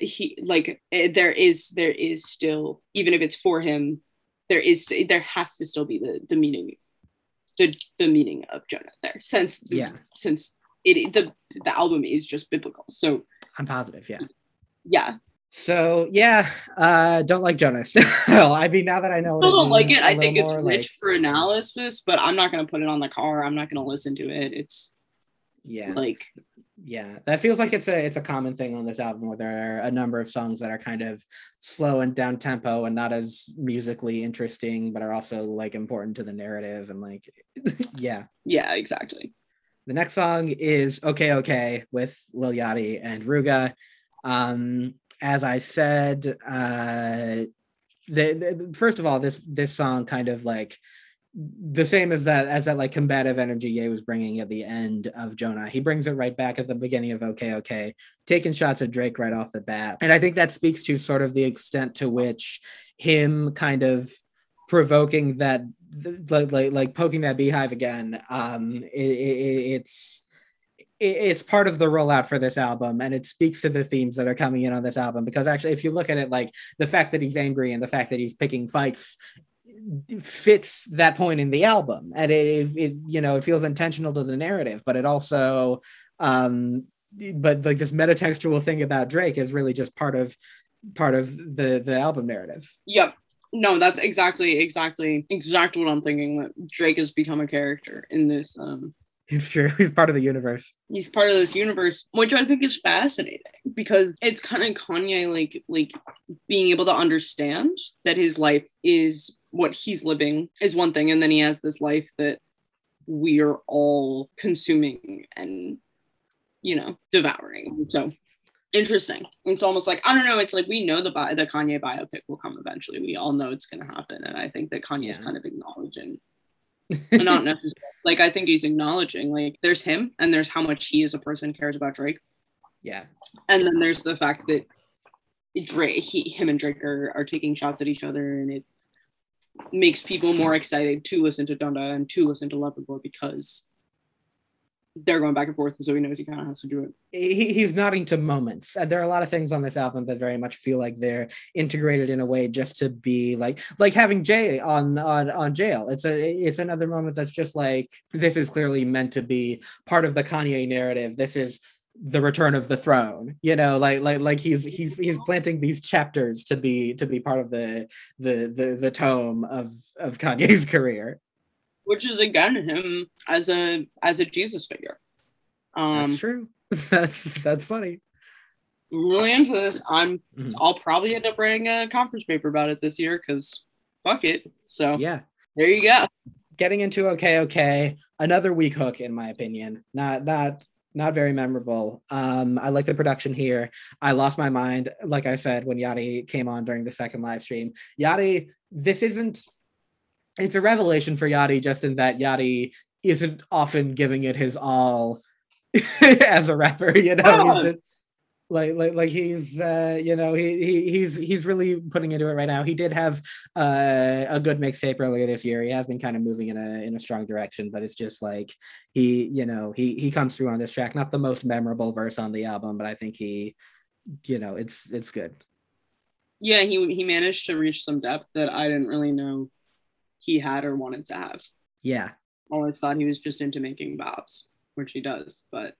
he like eh, there is there is still even if it's for him there is there has to still be the the meaning the the meaning of jonah there since Yeah. since it the the album is just biblical. So i'm positive yeah. yeah. So yeah uh don't like jonah still. I mean now that i know still don't like it. i think it's rich like, for analysis but i'm not going to put it on the car. I'm not going to listen to it. It's yeah. like yeah that feels like it's a it's a common thing on this album where there are a number of songs that are kind of slow and down tempo and not as musically interesting but are also like important to the narrative and like yeah. Yeah exactly. The next song is okay okay with lil yachty and Rooga. Um as i said uh the, the first of all this this song kind of like the same as that as that like combative energy Ye was bringing at the end of Jonah. He brings it right back at the beginning of Okay Okay, taking shots at Drake right off the bat. And I think that speaks to sort of the extent to which him kind of provoking that like like, like poking that beehive again. Um it, it, it's it's part of the rollout for this album and it speaks to the themes that are coming in on this album because actually if you look at it like the fact that he's angry and the fact that he's picking fights fits that point in the album and it, it you know it feels intentional to the narrative but it also um but like this metatextual thing about drake is really just part of part of the the album narrative Yep. No, that's exactly, exactly, exactly what I'm thinking. That Drake has become a character in this. Um, it's true he's part of the universe he's part of this universe, which I think is fascinating because it's kind of Kanye like like being able to understand that his life is what he's living is one thing, and then he has this life that we are all consuming and you know devouring. So interesting. It's almost like I don't know. It's like we know the bi- the Kanye biopic will come eventually. We all know it's going to happen, and I think that Kanye is Yeah. kind of acknowledging, not necessarily like I think he's acknowledging like there's him and there's how much he as a person cares about Drake, yeah and then there's the fact that Drake, he, him and Drake are, are taking shots at each other, and it makes people more excited to listen to Donda and to listen to Loverboy because they're going back and forth, and so he knows he kind of has to do it. he, he's nodding to moments. And there are a lot of things on this album that very much feel like they're integrated in a way just to be like like having Jay on on on jail. It's a it's another moment that's just like this is clearly meant to be part of the Kanye narrative. This is the return of the throne you know like like like he's he's he's planting these chapters to be to be part of the the the, the tome of of kanye's career which is again him as a as a Jesus figure. Um, that's true that's that's funny really into this. I'm Mhm. I'll probably end up writing a conference paper about it this year because fuck it. So yeah there you go. getting into okay okay another weak hook in my opinion not not not very memorable. Um i like the production here. I lost my mind like i said when yachty came on during the second live stream. Yachty this isn't it's a revelation for yachty just in that yachty isn't often giving it his all as a rapper you know like like like he's uh you know he, he he's he's really putting into it right now he did have uh, a good mixtape earlier this year. He has been kind of moving in a in a strong direction, but it's just like he, you know, he he comes through on this track. Not the most memorable verse on the album, but I think he, you know, it's it's good. Yeah, he he managed to reach some depth that I didn't really know he had or wanted to have. Yeah, I always thought he was just into making bops, which he does, but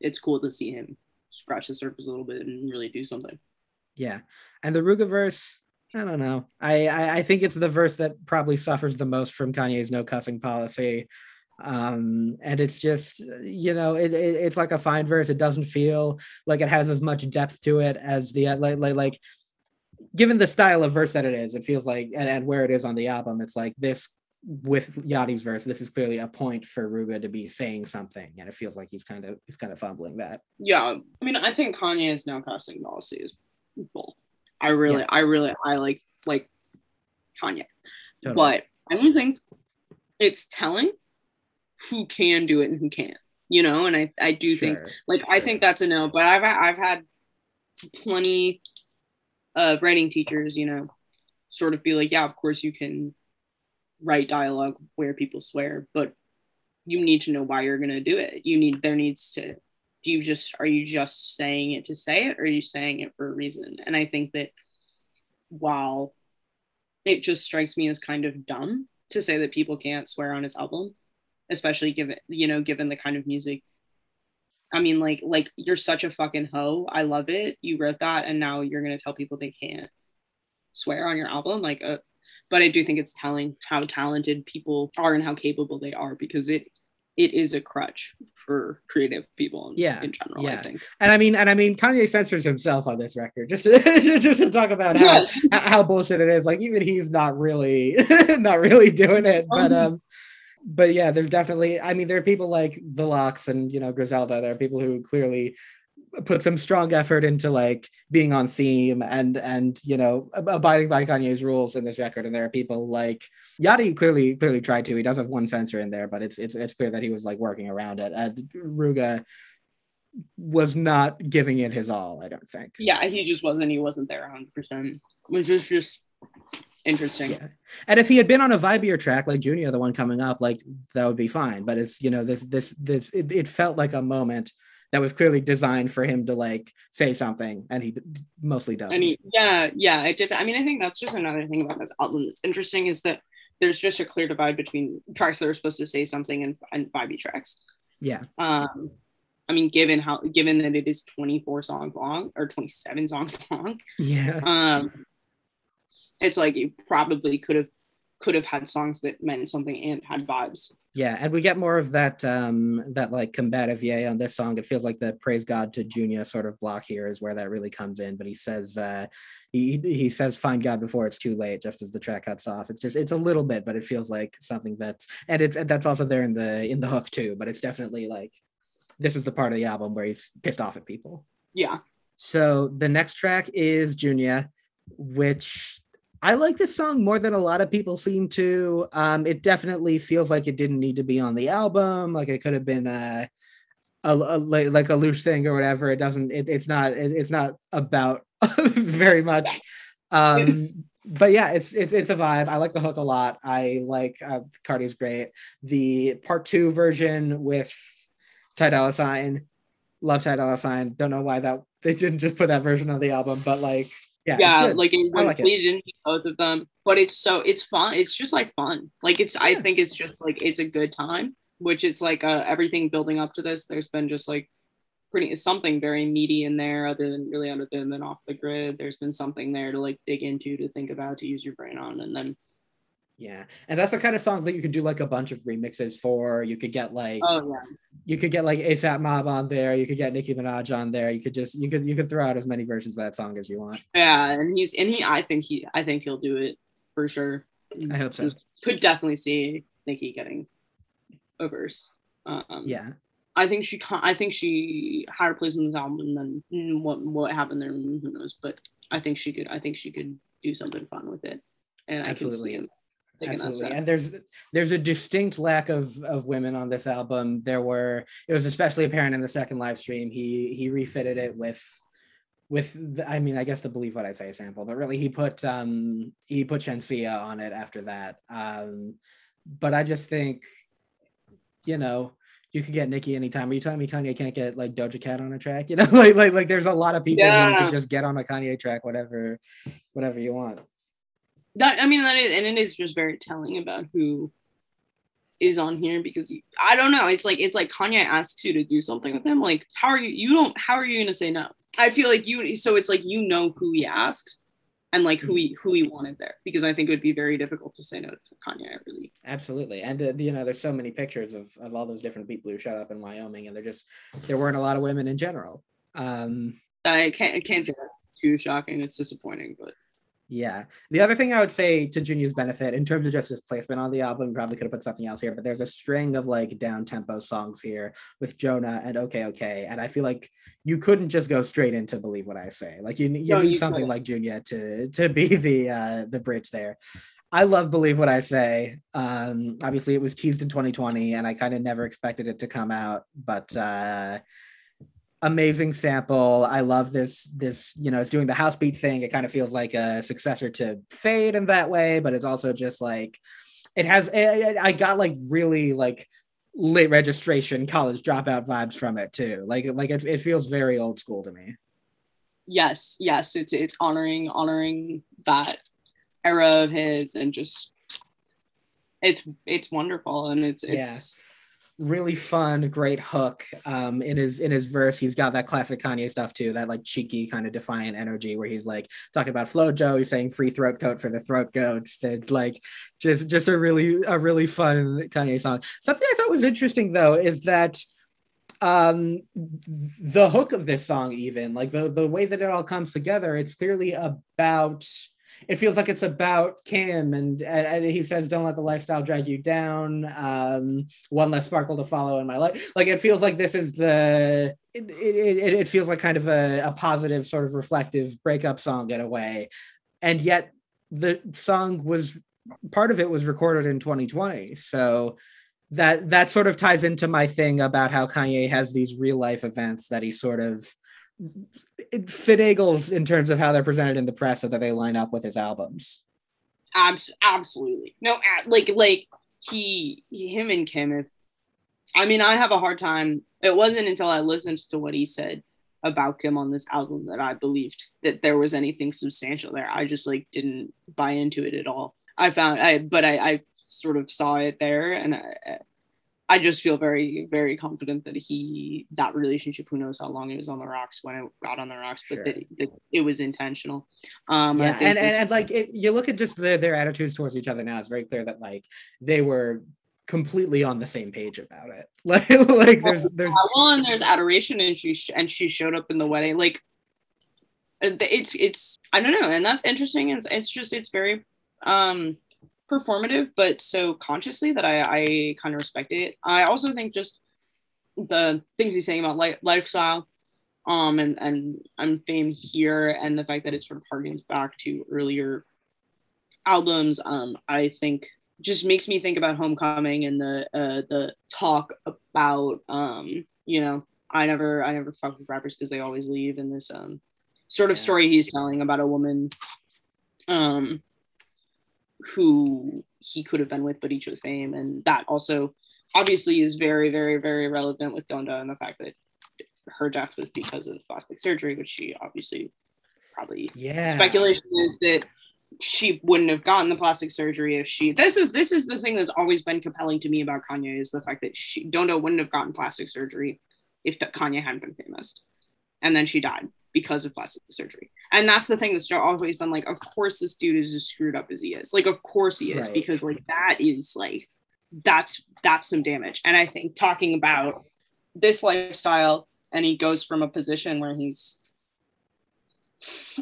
it's cool to see him scratch the surface a little bit and really do something. yeah. And the Rooga verse, I don't know. I, I I think it's the verse that probably suffers the most from Kanye's no cussing policy. Um, and it's just you know it, it, it's like a fine verse. It doesn't feel like it has as much depth to it as the like like like given the style of verse that it is, it feels like and, and where it is on the album, it's like this with Yachty's verse, this is clearly a point for Rooga to be saying something, and it feels like he's kind of he's kind of fumbling that. Yeah, I mean, I think Kanye is now casting policy as bull. I really, yeah. I really, I like like Kanye, totally. but I don't think it's telling who can do it and who can't. You know, and I I do sure, think like sure. I think that's a no. But I've I've had plenty of writing teachers, you know, sort of be like, yeah, of course you can write dialogue where people swear, but you need to know why you're going to do it. You need, there needs to, do you just, are you just saying it to say it or are you saying it for a reason? And I think that while it just strikes me as kind of dumb to say that people can't swear on his album, especially given, you know, given the kind of music I mean, like, like you're such a fucking hoe. I love it. You wrote that, and now you're gonna tell people they can't swear on your album. Like, uh, but I do think it's telling how talented people are and how capable they are because it it is a crutch for creative people in, yeah in general yeah. i think and i mean and i mean kanye censors himself on this record just to just to talk about how yes. how bullshit it is like even he's not really not really doing it but um, um but yeah, there's definitely. I mean, there are people like the LOX and you know Griselda. There are people who clearly put some strong effort into like being on theme and and you know abiding by Kanye's rules in this record. And there are people like Yachty clearly clearly tried to. He does have one censor in there, but it's it's it's clear that he was like working around it. And Rooga was not giving it his all. I don't think. Yeah, he just wasn't. He wasn't there 100, percent which is just interesting. Yeah. And if he had been on a vibier track like Junya, the one coming up, like that would be fine. But it's you know this this this it, it felt like a moment that was clearly designed for him to like say something, and he mostly does. And he, yeah, yeah, I did. I mean, I think that's just another thing about this album that's interesting is that there's just a clear divide between tracks that are supposed to say something and and vibey tracks. Yeah. Um, I mean, given how given that it is 24 songs long or 27 songs long. Yeah. Um, it's like you probably could have could have had songs that meant something and had vibes. Yeah, and we get more of that um that like combative Ye on this song. It feels like the praise God to Junya sort of block here is where that really comes in. But he says uh he he says find God before it's too late, just as the track cuts off. It's just it's a little bit, but it feels like something that's and it's that's also there in the in the hook too. But it's definitely like this is the part of the album where he's pissed off at people. Yeah. So the next track is Junya, which I like this song more than a lot of people seem to. Um, it definitely feels like it didn't need to be on the album. Like it could have been a, a, a like a loose thing or whatever. It doesn't. It, it's not. It, it's not about very much. Um, but yeah, it's it's it's a vibe. I like the hook a lot. I like uh, Carti's great. The part two version with Ty Dolla Sign, love Ty Dolla Sign. Don't know why that they didn't just put that version on the album, but like yeah, yeah, like went like Legion, both of them. But it's so it's fun. It's just like fun. Like it's yeah. I think it's just like it's a good time. Which it's like uh, everything building up to this. There's been just like pretty something very meaty in there, other than really other than off the grid. There's been something there to like dig into, to think about, to use your brain on, and then yeah, and that's the kind of song that you could do like a bunch of remixes for. You could get like, oh yeah, you could get like ASAP Mob on there. You could get Nicki Minaj on there. You could just you could you could throw out as many versions of that song as you want. Yeah, and he's and he I think he I think he'll do it for sure. I hope so. Could definitely see Nicki getting a verse. Um, yeah. I think she can I think she had a place in this album, and then what what happened there, who knows? But I think she could. I think she could do something fun with it, and Absolutely. I can see absolutely and there's there's a distinct lack of of women on this album there were it was especially apparent in the second live stream he he refitted it with with the, i mean i guess the believe what i say sample but really he put um he put Shenseea on it after that um but i just think you know you could get Nicki anytime. Are you telling me Kanye can't get like Doja Cat on a track? You know, like like like there's a lot of people yeah. who can just get on a Kanye track, whatever, whatever you want that I mean that is and it is just very telling about who is on here because you, I don't know. It's like it's like Kanye asks you to do something with him. Like, how are you? You don't. How are you gonna say no? I feel like you. So it's like you know who he asked and like who he who he wanted there because I think it would be very difficult to say no to Kanye. I Really, absolutely. And uh, you know, there's so many pictures of of all those different people who showed up in Wyoming, and there just there weren't a lot of women in general. Um, I can't I can't say that's too shocking. It's disappointing, but Yeah. The other thing I would say to Junya's benefit, in terms of just his placement on the album, probably could have put something else here, but there's a string of like down tempo songs here with Jonah and Okay Okay, and I feel like you couldn't just go straight into Believe What I Say. Like you, you No, need you something couldn't. like Junia to to be the uh, the bridge there. I love Believe What I Say. Um, obviously, it was teased in 2020, and I kind of never expected it to come out, but. Uh, amazing sample. I love this. This you know, it's doing the house beat thing. It kind of feels like a successor to Fade in that way, but it's also just like it has. I I got like really like late registration college dropout vibes from it too. Like like it, it feels very old school to me. yes yes it's it's honoring honoring that era of his and just it's it's wonderful and it's it's Really fun, great hook. Um, in his in his verse, he's got that classic Kanye stuff too, that like cheeky kind of defiant energy where he's like talking about Flojo, he's saying free throat coat for the throat goats. That like just just a really a really fun Kanye song. Something I thought was interesting though is that um the hook of this song even like the the way that it all comes together it's clearly about it feels like it's about Kim and, and he says don't let the lifestyle drag you down. Um one less sparkle to follow in my life. Like it feels like this is the it, it, it, feels like kind of a, a positive sort of reflective breakup song in a way. And yet the song was part of it was recorded in 2020 so that that sort of ties into my thing about how Kanye has these real life events that he sort of finagles in terms of how they're presented in the press so that they line up with his albums. abs- absolutely. No like like he, he him and kim if i mean i have a hard time it wasn't until i listened to what he said about kim on this album that i believed that there was anything substantial there. I just like didn't buy into it at all. I found i but i i sort of saw it there and i I just feel very, very confident that he that relationship. Who knows how long it was on the rocks when it got on the rocks, but Sure. that, that it was intentional. Um, yeah, and, and this- and like it, you look at just the, their attitudes towards each other now, it's very clear that like they were completely on the same page about it. Like like there's there's and there's adoration, and she sh- and she showed up in the wedding. Like, it's it's I don't know, and that's interesting. It's, it's just it's very um performative, but so consciously that I I kind of respect it. I also think just the things he's saying about li- lifestyle, um, and and and fame here, and the fact that it sort of harkens back to earlier albums. Um, I think just makes me think about homecoming and the uh the talk about um you know i never i never fuck with rappers because they always leave and this um sort of Yeah. story he's telling about a woman um who he could have been with but he chose fame. And that also obviously is very very very relevant with donda and the fact that her death was because of plastic surgery which she obviously probably yeah. speculation is that she wouldn't have gotten the plastic surgery if she this is this is the thing that's always been compelling to me about Kanye is the fact that she Donda wouldn't have gotten plastic surgery if Kanye hadn't been famous. And then she died because of plastic surgery and that's the thing that's always been like of course this dude is as screwed up as he is like of course he is Right. because like that is like that's that's some damage and I think talking about this lifestyle and he goes from a position where he's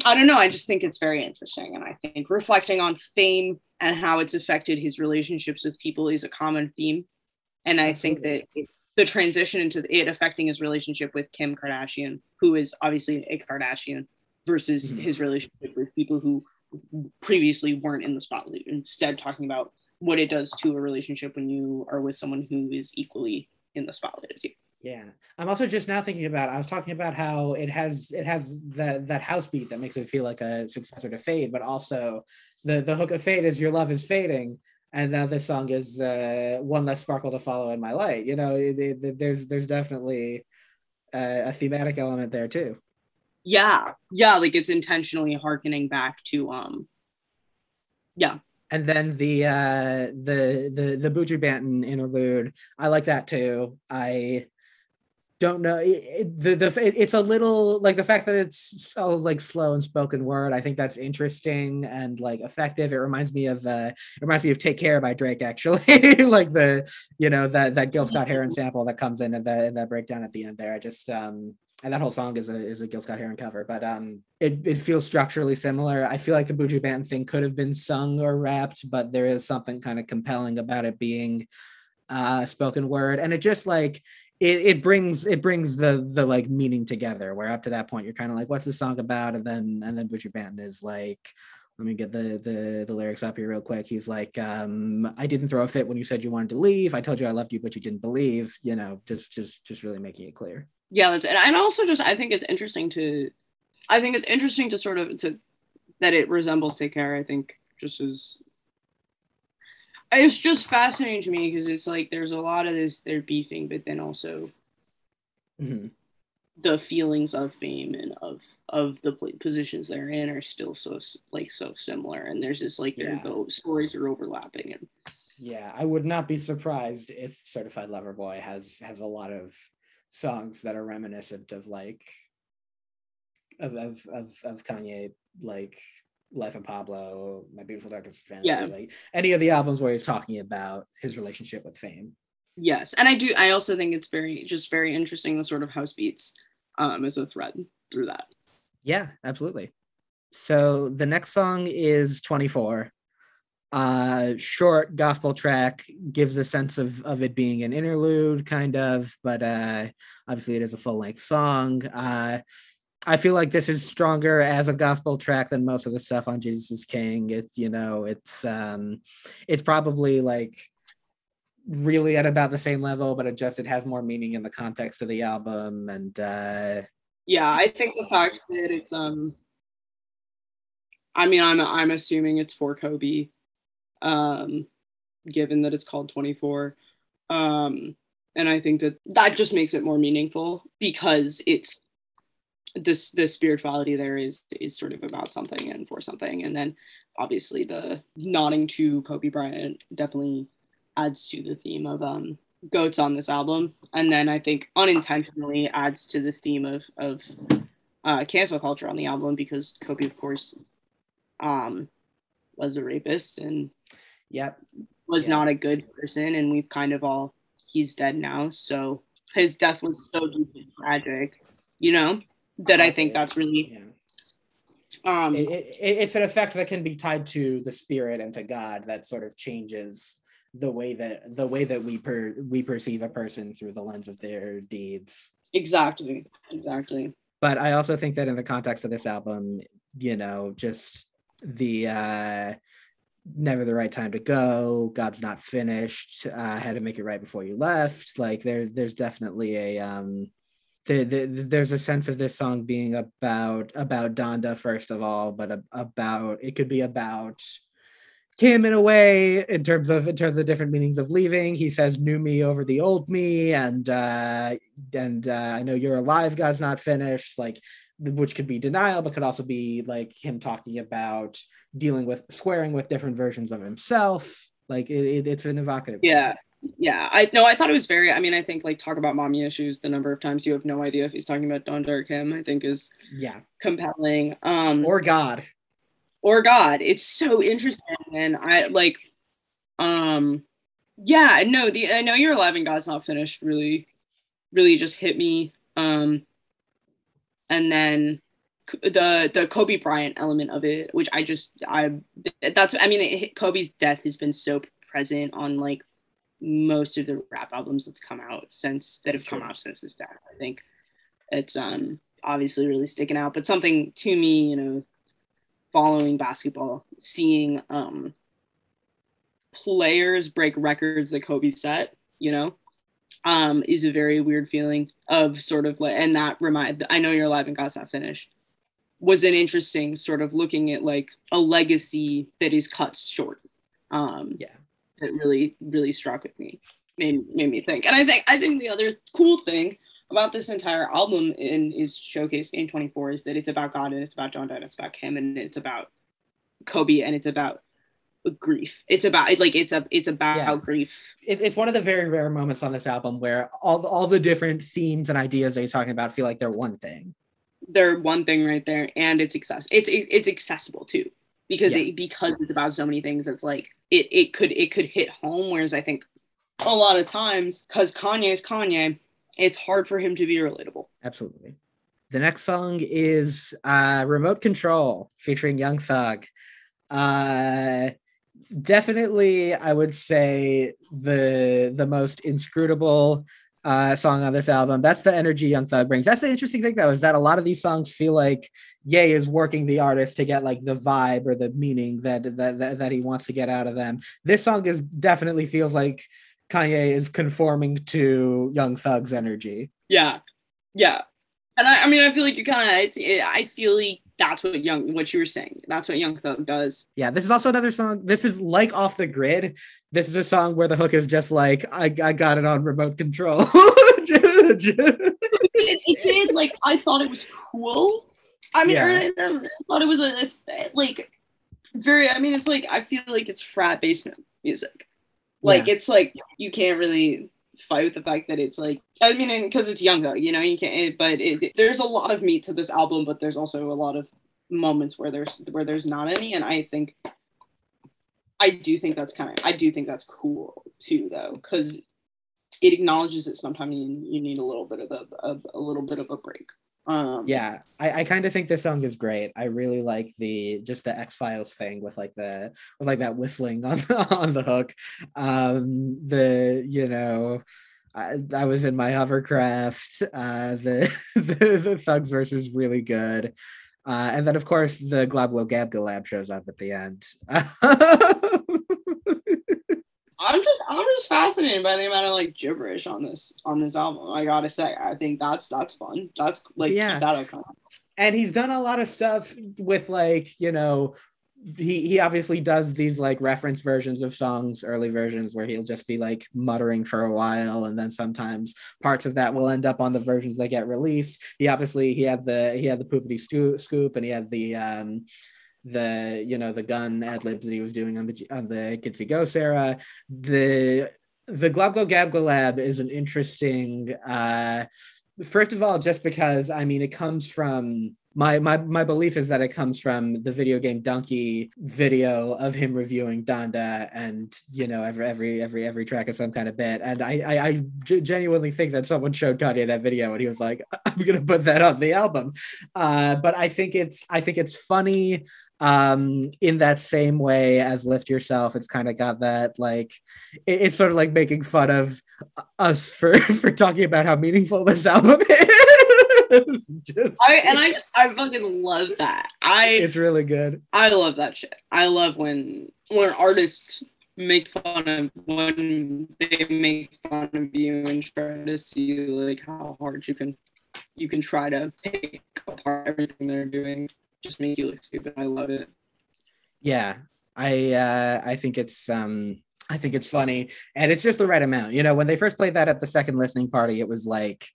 I don't know. I just think it's very interesting. And I think reflecting on fame and how it's affected his relationships with people is a common theme. And I think that it, the transition into it affecting his relationship with Kim Kardashian, who is obviously a Kardashian, versus Mhm. his relationship with people who previously weren't in the spotlight. Instead, talking about what it does to a relationship when you are with someone who is equally in the spotlight as you. Yeah, I'm also just now thinking about. I was talking about how it has it has that that house beat that makes it feel like a successor to Fade, but also the the hook of Fade is your love is fading, and now this song is uh, one less sparkle to follow in my light. You know, it, it- there's there's definitely a, a thematic element there too. Yeah, yeah, like it's intentionally harkening back to um, yeah, And then the uh, the the the Buju Banton interlude, I like that too. I don't know it, it- the the it- it's a little like the fact that it's so like slow and spoken word. I think that's interesting and like effective. It reminds me of uh, it reminds me of "Take Care" by Drake. Actually, like the you know that that Gil Scott Heron sample that comes in at the in that breakdown at the end there. I just um and that whole song is a is a Gil Scott Heron cover, but um, it it feels structurally similar. I feel like the Buju Banton thing could have been sung or rapped, but there is something kind of compelling about it being uh spoken word, and it just like it it brings it brings the the like meaning together. Where up to that point you're kind of like, what's the song about, and then and then Buju Banton is like. Let me get the, the the lyrics up here real quick. He's like, um, I didn't throw a fit when you said you wanted to leave. I told you I loved you, but you didn't believe. You know, just just just really making it clear yeah that's and, and also just i think it's interesting to i think it's interesting to sort of to that it resembles take care i think just as it's just fascinating to me because it's like there's a lot of this they're beefing but then also mm-hmm. the feelings of fame and of of the positions they're in are still so like so similar and there's this like yeah. the stories are overlapping and yeah i would not be surprised if certified lover boy has has a lot of songs that are reminiscent of like of of of, of Kanye like Life of Pablo, My Beautiful Dark Twisted Fantasy, yeah. like any of the albums where he's talking about his relationship with fame. Yes, and I do. I also think it's very just very interesting the sort of house beats um, as a thread through that. Yeah, absolutely. So the next song is 24 uh short gospel track gives a sense of of it being an interlude kind of but uh obviously it is a full length song uh i feel like this is stronger as a gospel track than most of the stuff on jesus is king it's you know it's um it's probably like really at about the same level but it just it has more meaning in the context of the album and uh yeah i think the fact that it's um i mean i'm i'm assuming it's for kobe um, given that it's called 24. Um, and I think that that just makes it more meaningful because it's this the spirituality there is is sort of about something and for something. And then obviously the nodding to kobe bryant definitely adds to the theme of um goats on this album. And then i think unintentionally adds to the theme of of uh, cancel culture on the album because kobe of course um was a rapist and yep. was not a good person. And we've kind of all he's dead now. So his death was so deeply tragic you know that i think that's really yeah. um it, it, it's an effect that can be tied to the spirit and to god that sort of changes the way that the way that we per we perceive a person through the lens of their deeds exactly exactly but i also think that in the context of this album you know just the uh never the right time to go god's not finished uh had to make it right before you left like there's there's definitely a um the, the, there's a sense of this song being about about donda first of all but about it could be about him in a way in terms of in terms of different meanings of leaving he says new me over the old me and uh and uh, i know you're alive god's not finished like which could be denial, but could also be like him talking about dealing with swearing with different versions of himself. Like it, it, it's an evocative. Yeah. Yeah, I know. I thought it was very. I mean, I think like talk about mommy issues. The number of times you have no idea if he's talking about Don Dark Kim, I think is yeah compelling. Um, or God, or God. It's so interesting, and I like, um, yeah. No, the I know you're alive and God's not finished. Really, really just hit me. Um, and then the the Kobe Bryant element of it, which I just I that's I mean it, Kobe's death has been so present on like most of the rap albums that's come out since that have come out since his death. I think it's um obviously really sticking out, but something to me, you know, following basketball, seeing um players break records that Kobe set, you know, um, is a very weird feeling of sort of like, and that remind, I know you're alive and God's not finished was an interesting sort of looking at like a legacy that is cut short. Um, yeah, that really, really struck with me, made, made me think. And I think, I think the other cool thing about this entire album in is showcased in 24 is that it's about God and it's about Donda, it's about Kim and it's about Kobe and it's about grief. It's about like it's a it's about yeah. grief. It, it's one of the very rare moments on this album where all all the different themes and ideas that he's talking about feel like they're one thing. They're one thing right there, and it's access. It's it, it's accessible too because yeah. it because it's about so many things. It's like it it could it could hit home. Whereas I think a lot of times because Kanye is Kanye, it's hard for him to be relatable. Absolutely. The next song is uh, Remote Control featuring Young Thug. Uh, definitely, I would say the the most inscrutable uh, song on this album. That's the energy Young Thug brings. That's the interesting thing, though, is that a lot of these songs feel like Ye is working the artist to get like the vibe or the meaning that that that, that he wants to get out of them. This song is definitely feels like Kanye is conforming to Young Thug's energy. Yeah, yeah, and I, I mean, I feel like you kind of. I feel like that's what young. What you were saying. That's what Young Thug does. Yeah, this is also another song. This is like off the grid. This is a song where the hook is just like I, I got it on remote control. it, it did like I thought it was cool. I mean, Yeah. I, I thought it was a, like very. I mean, it's like I feel like it's frat basement music. Like it's like you can't really fight with the fact that it's like I mean, because it's young though, you know, you can't. Eh, it, but it, there's a lot of meat to this album, but there's also a lot of moments where there's where there's not any, and I think. I do think that's kind of I do think that's cool too though because it acknowledges that sometimes you, you need a little bit of a, of a little bit of a break. Um, yeah i, I kind of think this song is great. I really like the just the x-files thing with like the with like that whistling on on the hook. Um the you know I, I was in my hovercraft uh the the, the Thug's verse is really good. Uh and then of course the Globglogabgalab shows up at the end I'm just I'm just fascinated by the amount of like gibberish on this on this album. I gotta say, I think that's that's fun. That's like Yeah. that kind of- and he's done a lot of stuff with like you know he he obviously does these like reference versions of songs early versions where he'll just be like muttering for a while and then sometimes parts of that will end up on the versions that get released he obviously he had the he had the poopity scoop and he had the um the you know the gun ad libs that he was doing on the on the Kids See Ghost era. The the Globglogabgalab is an interesting uh first of all just because i mean it comes from my my my belief is that it comes from the video game donkey video of him reviewing donda and you know every every every every track is some kind of bit. And i i, genuinely think that someone showed kanye that video and he was like i'm gonna put that on the album. Uh but i think it's i think it's funny um in that same way as lift yourself it's kind of got that like it- it's sort of like making fun of us for for talking about how meaningful this album is Just- I and I I fucking love that. I it's really good I love that shit. I love when when artists make fun of when they make fun of you and try to see like how hard you can you can try to pick apart everything they're doing. Just make you look stupid. I love it. yeah i uh i think it's um i think it's funny and it's just the right amount you know when they first played that at the second listening party it was like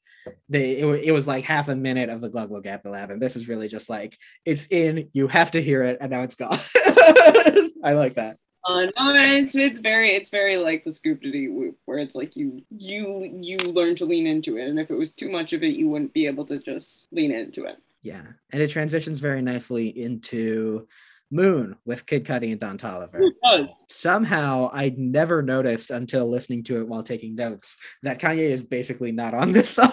they it, it was like half a minute of the Globglogabgalab and this is really just like it's in you have to hear it and now it's gone i like that Uh, no, it's it's very it's very like the scoop diddy whoop where it's like you you you learn to lean into it, and if it was too much of it, you wouldn't be able to just lean into it. Yeah and it transitions very nicely into moon with kid cudi and don toliver It does. somehow I never noticed until listening to it while taking notes that Kanye is basically not on this song.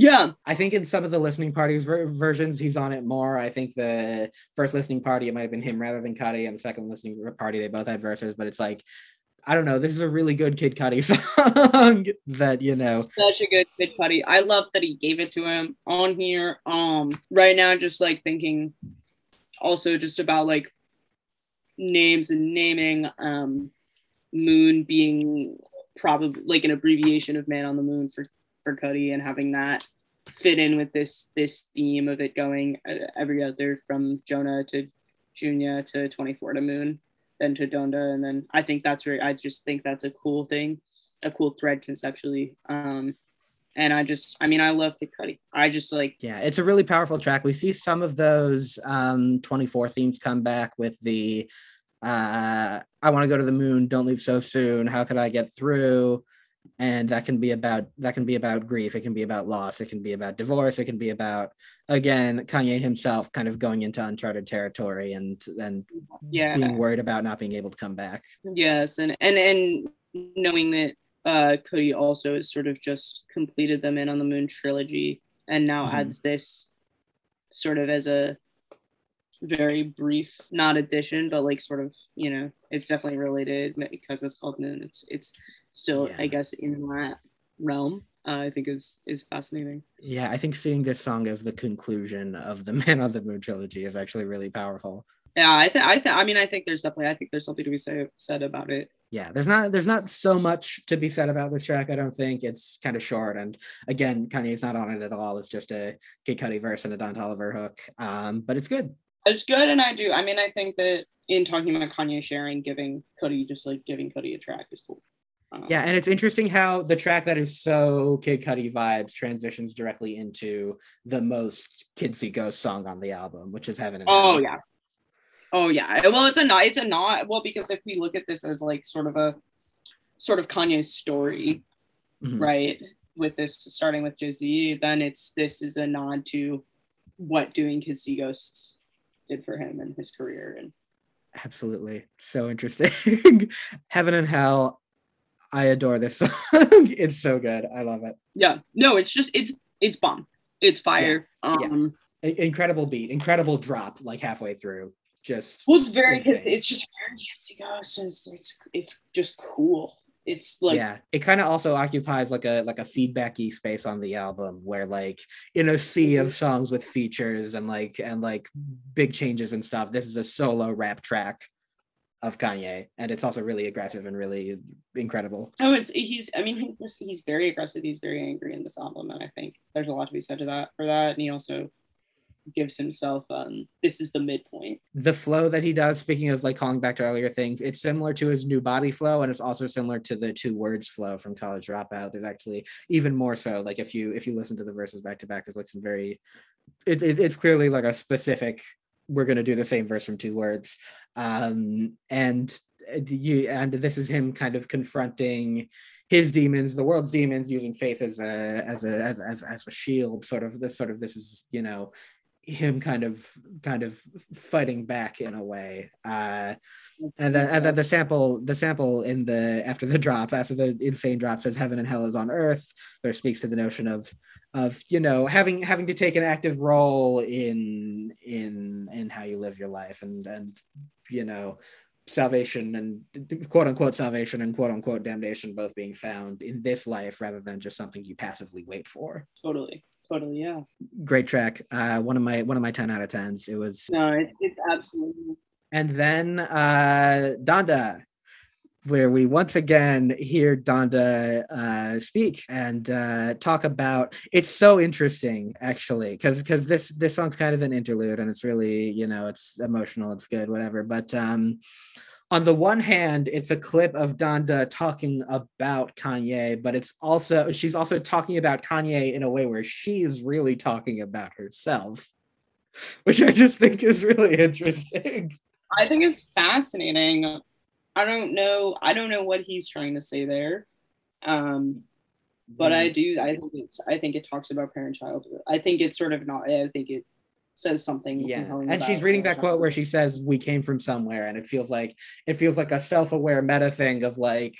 Yeah, I think in some of the listening parties ver- versions, he's on it more. I think the first listening party, it might have been him rather than Cudi, and the second listening party, they both had verses. But it's like, I don't know. This is a really good Kid Cudi song that you know. such a good Kid Cudi. I love that he gave it to him on here. Um, right now, just like thinking, also just about like names and naming. Um, Moon being probably like an abbreviation of Man on the Moon for for Cudi, and having that fit in with this this theme of it going uh, every other from Jonah to Junya to 24 to Moon, then to Donda, and then I think that's where I just think that's a cool thing, a cool thread conceptually. Um, and I just, I mean, I love Kid Cudi. I just like, Yeah, it's a really powerful track. We see some of those um 24 themes come back with the uh I want to go to the moon, don't leave so soon, how could I get through? And that can be about that can be about grief, it can be about loss, it can be about divorce, it can be about again Kanye himself kind of going into uncharted territory and and yeah, being worried about not being able to come back. yes, and and and knowing that uh Cudi also has sort of just completed the Man on the Moon trilogy and now Mhm. adds this sort of as a very brief not addition but like sort of you know it's definitely related because it's called moon it's it's still Yeah. i guess in that realm uh, i think is is fascinating Yeah, I think seeing this song as the conclusion of the Man on the Moon trilogy is actually really powerful. yeah i think i think i mean i think there's definitely i think there's something to be say, said about it Yeah, there's not there's not so much to be said about this track. I don't think it's kind of short, and again, Kanye's not on it at all. It's just a Kid Cudi verse and a Don Toliver hook, um, but it's good. it's good and i do i mean i think that in talking about kanye sharing giving cudi just like giving cudi a track is cool um, Yeah, and it's interesting how the track that is so Kid Cudi vibes transitions directly into the most Kids See Ghost song on the album, which is Heaven and Hell. Oh Hell. yeah. Oh yeah. Well, it's a not. It's a not. Well, because if we look at this as like sort of a sort of Kanye's story, Mhm. right? With this starting with Jay Z, then it's this is a nod to what doing Kids See Ghosts did for him and his career. And Absolutely. So interesting. Heaven and Hell. I adore this song. it's so good. I love it. yeah, no, it's just it's it's bomb. It's fire. Yeah. Um, I- incredible beat, incredible drop like halfway through. Just well, it's very. It's, it's just very See Ghosts. and It's it's it's just cool. It's like yeah, it kind of also occupies like a like a feedbacky space on the album where like in a sea of songs with features and like and like big changes and stuff. This is a solo rap track of Kanye, and it's also really aggressive and really incredible. Oh, it's he's. I mean, he's he's very aggressive. He's very angry in this album, and I think there's a lot to be said to that for that. And he also gives himself um this is the midpoint. the flow that he does speaking of like calling back to earlier things it's similar to his new body flow and it's also similar to the two words flow from college dropout there's actually even more so like if you if you listen to the verses back to back there's like some very it, it, it's clearly like a specific we're going to do the same verse from two words. Um and uh, you and this is him kind of confronting his demons the world's demons using faith as a as a as, as, as a shield sort of this sort of this is you know him kind of kind of fighting back in a way uh and then and then the sample the sample in the after the drop after the insane drop says heaven and hell is on earth there speaks to the notion of of you know having having to take an active role in in in how you live your life and and you know salvation and quote unquote salvation and quote unquote damnation both being found in this life rather than just something you passively wait for. Totally, totally, yeah. great track uh one of my one of my 10 out of 10s it was No, it's it's absolutely. and then uh donda where we once again hear donda uh speak and uh talk about it's so interesting actually because because this this song's kind of an interlude and it's really you know it's emotional it's good whatever but um on the one hand, it's a clip of Donda talking about Kanye, but it's also she's also talking about Kanye in a way where she's really talking about herself, which I just think is really interesting. I think it's fascinating. I don't know. I don't know what he's trying to say there. Um, but I do. I think it's. I think it talks about parent-child. I think it's sort of not. I think it says something. yeah and she's reading that quote where she says we came from somewhere and it feels like it feels like a self-aware meta thing of like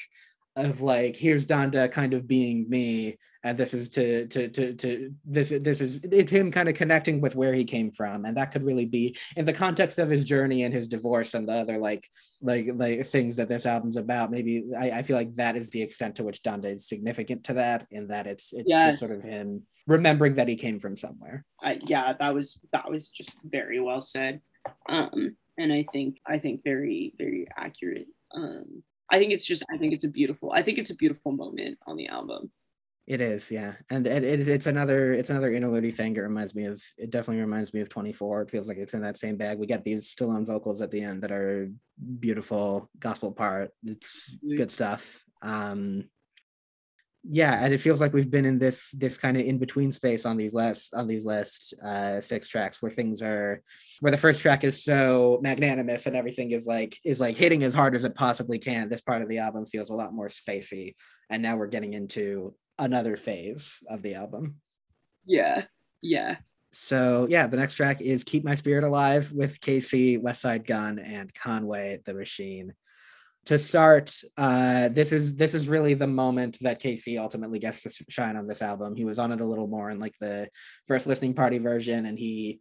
of like here's donda kind of being me and this is to to to to this this is it's him kind of connecting with where he came from and that could really be in the context of his journey and his divorce and the other like like like things that this album's about maybe i, I feel like that is the extent to which donda is significant to that in that it's it's sort of him remembering that he came from somewhere I, yeah, that was that was just very well said, um, and I think I think very very accurate. Um, I think it's just I think it's a beautiful I think it's a beautiful moment on the album. It is, yeah, and it, it, it's another it's another interlude thing. It reminds me of it definitely reminds me of 24. It feels like it's in that same bag. We get these still on vocals at the end that are beautiful gospel part. It's good stuff. Um, yeah, and it feels like we've been in this this kind of in between space on these last on these last uh, six tracks where things are where the first track is so magnanimous and everything is like is like hitting as hard as it possibly can. This part of the album feels a lot more spacey, and now we're getting into another phase of the album. Yeah, yeah. So yeah, the next track is "Keep My Spirit Alive" with KayCyy, West Side Gun, and Conway the Machine. to start, uh, this is this is really the moment that KayCyy ultimately gets to shine on this album. He was on it a little more in like the first listening party version, and he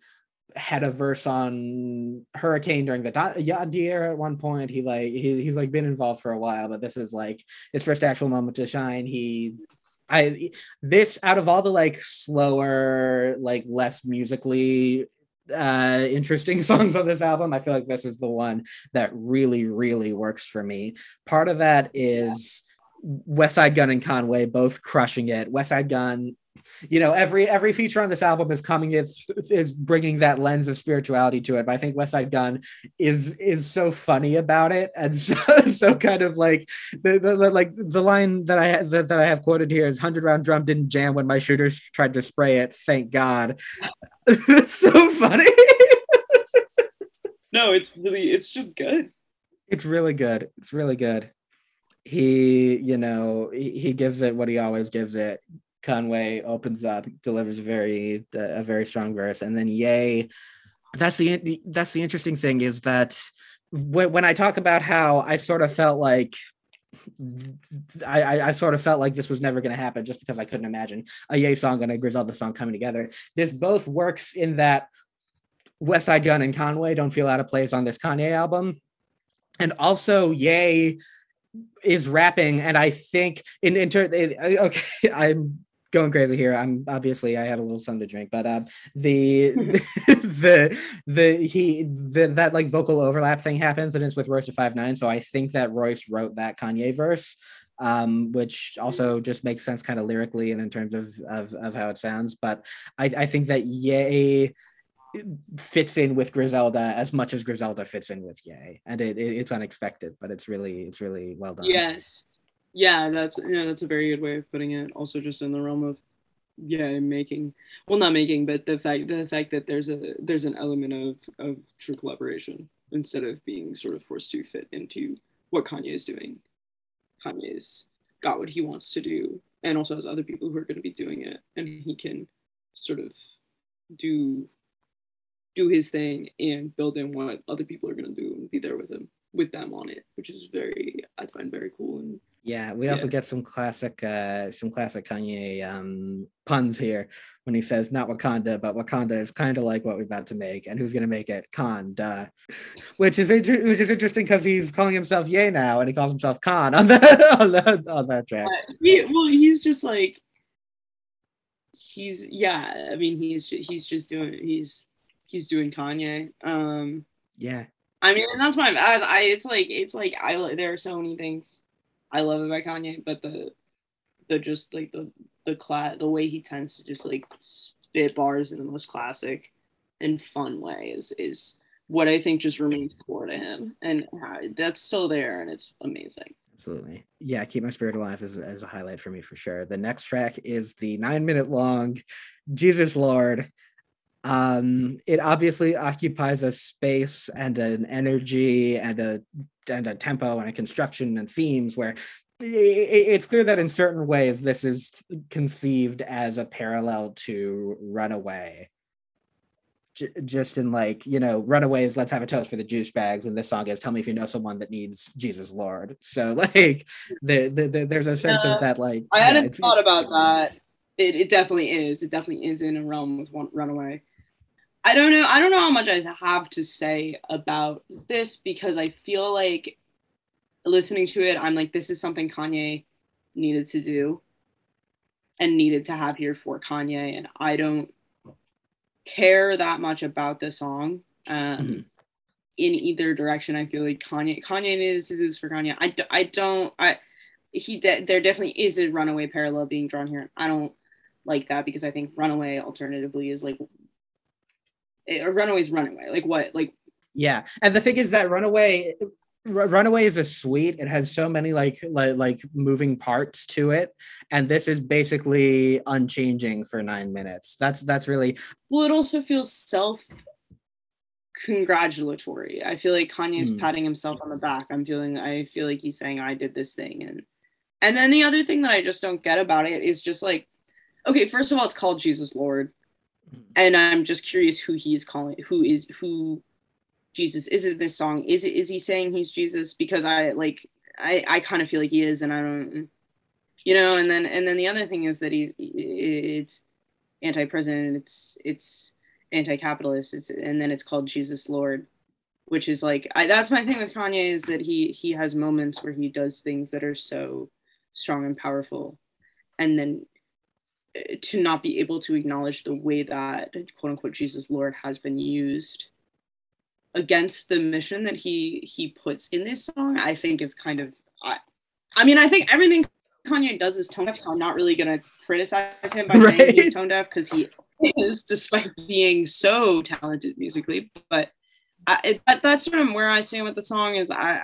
had a verse on Hurricane during the Yandhi era at one point. He like he, he's like been involved for a while, but this is like his first actual moment to shine. He I this out of all the like slower, like less musically uh interesting songs on this album i feel like this is the one that really really works for me part of that is Westside Gunn and Conway both crushing it. Westside Gunn, you know, every every feature on this album is coming is is bringing that lens of spirituality to it. But I think Westside Gunn is is so funny about it, and so, so kind of like the, the, like the line that I that, that I have quoted here is "Hundred round drum didn't jam when my shooters tried to spray it. Thank God." it's so funny. no, it's really it's just good. It's really good. It's really good he you know he, he gives it what he always gives it conway opens up delivers a very a very strong verse and then Ye. that's the that's the interesting thing is that when, when i talk about how i sort of felt like I, I, sort of felt like this was never going to happen just because I couldn't imagine a Ye song and a Griselda song coming together. This both works in that Westside Gunn and Conway don't feel out of place on this Kanye album, and also Ye is rapping, and I think in in ter- okay, I'm going crazy here. I'm obviously I had a little something to drink, but uh, the the the he the, that like vocal overlap thing happens, and it's with Royce da Five Nine. So I think that Royce wrote that Kanye verse, um, which also just makes sense kind of lyrically and in terms of of, of how it sounds. But I, I think that Ye fits in with Griselda as much as Griselda fits in with Ye, and it, it, it's unexpected, but it's really it's really well done. Yes, yeah, that's yeah, that's a very good way of putting it. Also, just in the realm of yeah, making well, not making, but the fact the fact that there's a there's an element of of true collaboration instead of being sort of forced to fit into what Kanye is doing. Kanye's got what he wants to do, and also has other people who are going to be doing it, and he can sort of do do his thing and build in what other people are going to do and be there with him with them on it which is very i find very cool and yeah we also get some classic uh some classic kanye um puns here when he says not wakanda but wakanda is kind of like what we're about to make and who's going to make it khan duh which is inter- which is interesting because he's calling himself Ye now and he calls himself khan on that on that on that track uh, he, well he's just like he's yeah i mean he's he's just doing he's he's doing Kanye. Um, yeah. I mean, and that's my. I, I, it's like it's like I. There are so many things I love about Kanye, but the, the just like the the class the way he tends to just like spit bars in the most classic and fun way is is what I think just remains core to him, and that's still there, and it's amazing. Absolutely, yeah. Keep my spirit alive is as a highlight for me for sure. The next track is the nine minute long Jesus Lord um, it obviously occupies a space and an energy and a and a tempo and a construction and themes where it's clear that in certain ways this is conceived as a parallel to runaway. J- just in like you know runaways let's have a toast for the juice bags and this song is tell me if you know someone that needs jesus lord. So like the, the, the there's a sense of that like i hadn't yeah, thought about that. It, it definitely is. It definitely is in a realm with one runaway I don't know. I don't know how much I have to say about this because I feel like listening to it, I'm like, this is something Kanye needed to do and needed to have here for Kanye. And I don't care that much about the song. Um, mm-hmm. In either direction, I feel like Kanye Kanye needed to do this for Kanye. I, I don't I he de- there definitely is a runaway parallel being drawn here. I don't like that because I think runaway alternatively is like a runaway's runaway like what like yeah and the thing is that runaway runaway is a suite. It has so many like, like like moving parts to it and this is basically unchanging for nine minutes. That's that's really well it also feels self congratulatory i feel like kanye's mm. patting himself on the back. I'm feeling i feel like he's saying i did this thing and and then the other thing that i just don't get about it is just like okay first of all it's called jesus lord and I'm just curious who he is calling, who is who Jesus is it this song? Is it is he saying he's Jesus? Because I like I I kind of feel like he is, and I don't, you know. And then and then the other thing is that he it's anti-president. It's it's anti-capitalist. It's and then it's called Jesus Lord, which is like I, that's my thing with Kanye is that he he has moments where he does things that are so strong and powerful, and then to not be able to acknowledge the way that quote unquote Jesus Lord has been used against the mission that he he puts in this song, I think is kind of I, I mean, I think everything Kanye does is tone deaf, so I'm not really gonna criticize him by right. saying he's tone deaf because he is, despite being so talented musically. But I, it, that, that's sort of where I stand with the song. Is I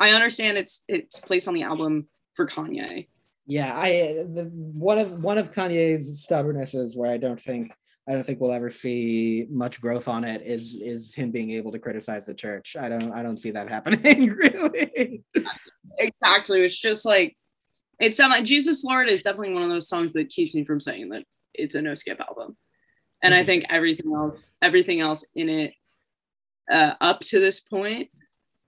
I understand it's it's placed on the album for Kanye. Yeah, I the one of one of Kanye's stubbornnesses where I don't think I don't think we'll ever see much growth on it is is him being able to criticize the church. I don't I don't see that happening really. exactly. It's just like it's not like Jesus Lord is definitely one of those songs that keeps me from saying that it's a no skip album. And I think everything else, everything else in it, uh, up to this point,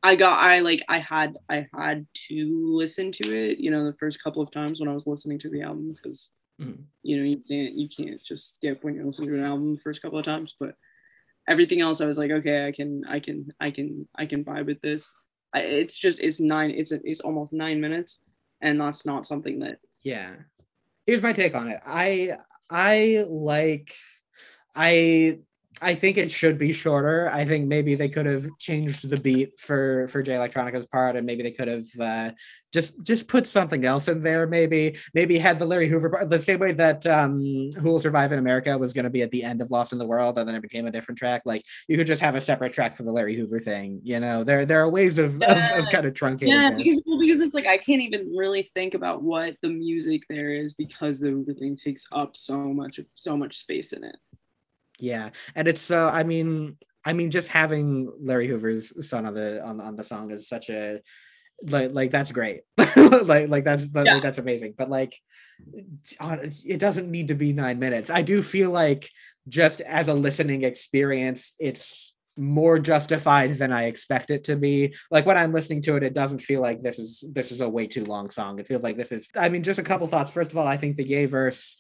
I got I like I had I had to listen to it, you know, the first couple of times when I was listening to the album because Mm-hmm. You know, you can't you can't just skip when you're listening to an album the first couple of times, but everything else I was like, okay, I can I can I can I can vibe with this. I, it's just it's nine it's it's almost nine minutes, and that's not something that. Yeah, here's my take on it. I I like I I think it should be shorter. I think maybe they could have changed the beat for for Jay Electronica's part, and maybe they could have uh, just just put something else in there. Maybe maybe had the Larry Hoover part the same way that um, Who Will Survive in America was going to be at the end of Lost in the World, and then it became a different track. Like you could just have a separate track for the Larry Hoover thing. You know, there there are ways of yeah. of, of, kind of truncating. Yeah, because, because it's like I can't even really think about what the music there is because the Hoover thing takes up so much so much space in it. Yeah, and it's so. Uh, I mean, I mean, just having Larry Hoover's son on the on on the song is such a like like that's great. like like that's yeah. like, that's amazing. But like, it doesn't need to be nine minutes. I do feel like just as a listening experience, it's more justified than I expect it to be. Like when I'm listening to it, it doesn't feel like this is this is a way too long song. It feels like this is. I mean, just a couple thoughts. First of all, I think the Ye verse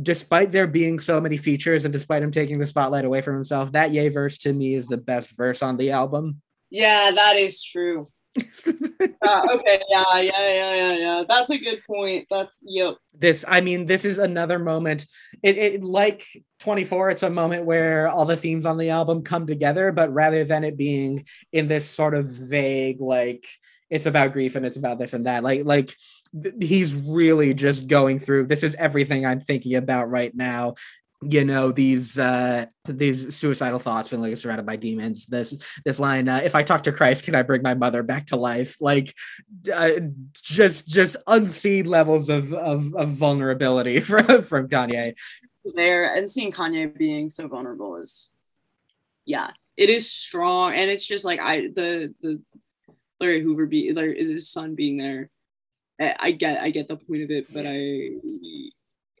despite there being so many features and despite him taking the spotlight away from himself, that Ye verse to me is the best verse on the album. Yeah, that is true. uh, okay, yeah, yeah, yeah, yeah, yeah. That's a good point. That's yep. This, I mean, this is another moment. It, it like 24, it's a moment where all the themes on the album come together, but rather than it being in this sort of vague, like it's about grief and it's about this and that, like, like he's really just going through this is everything i'm thinking about right now. You know these uh these suicidal thoughts feeling like surrounded by demons. This this line uh, if i talk to christ can i bring my mother back to life? Like uh, just just unseen levels of of, of vulnerability from from kanye. There and seeing kanye being so vulnerable is yeah it is strong and it's just like i the the larry hoover be larry his son being there I get I get the point of it, but I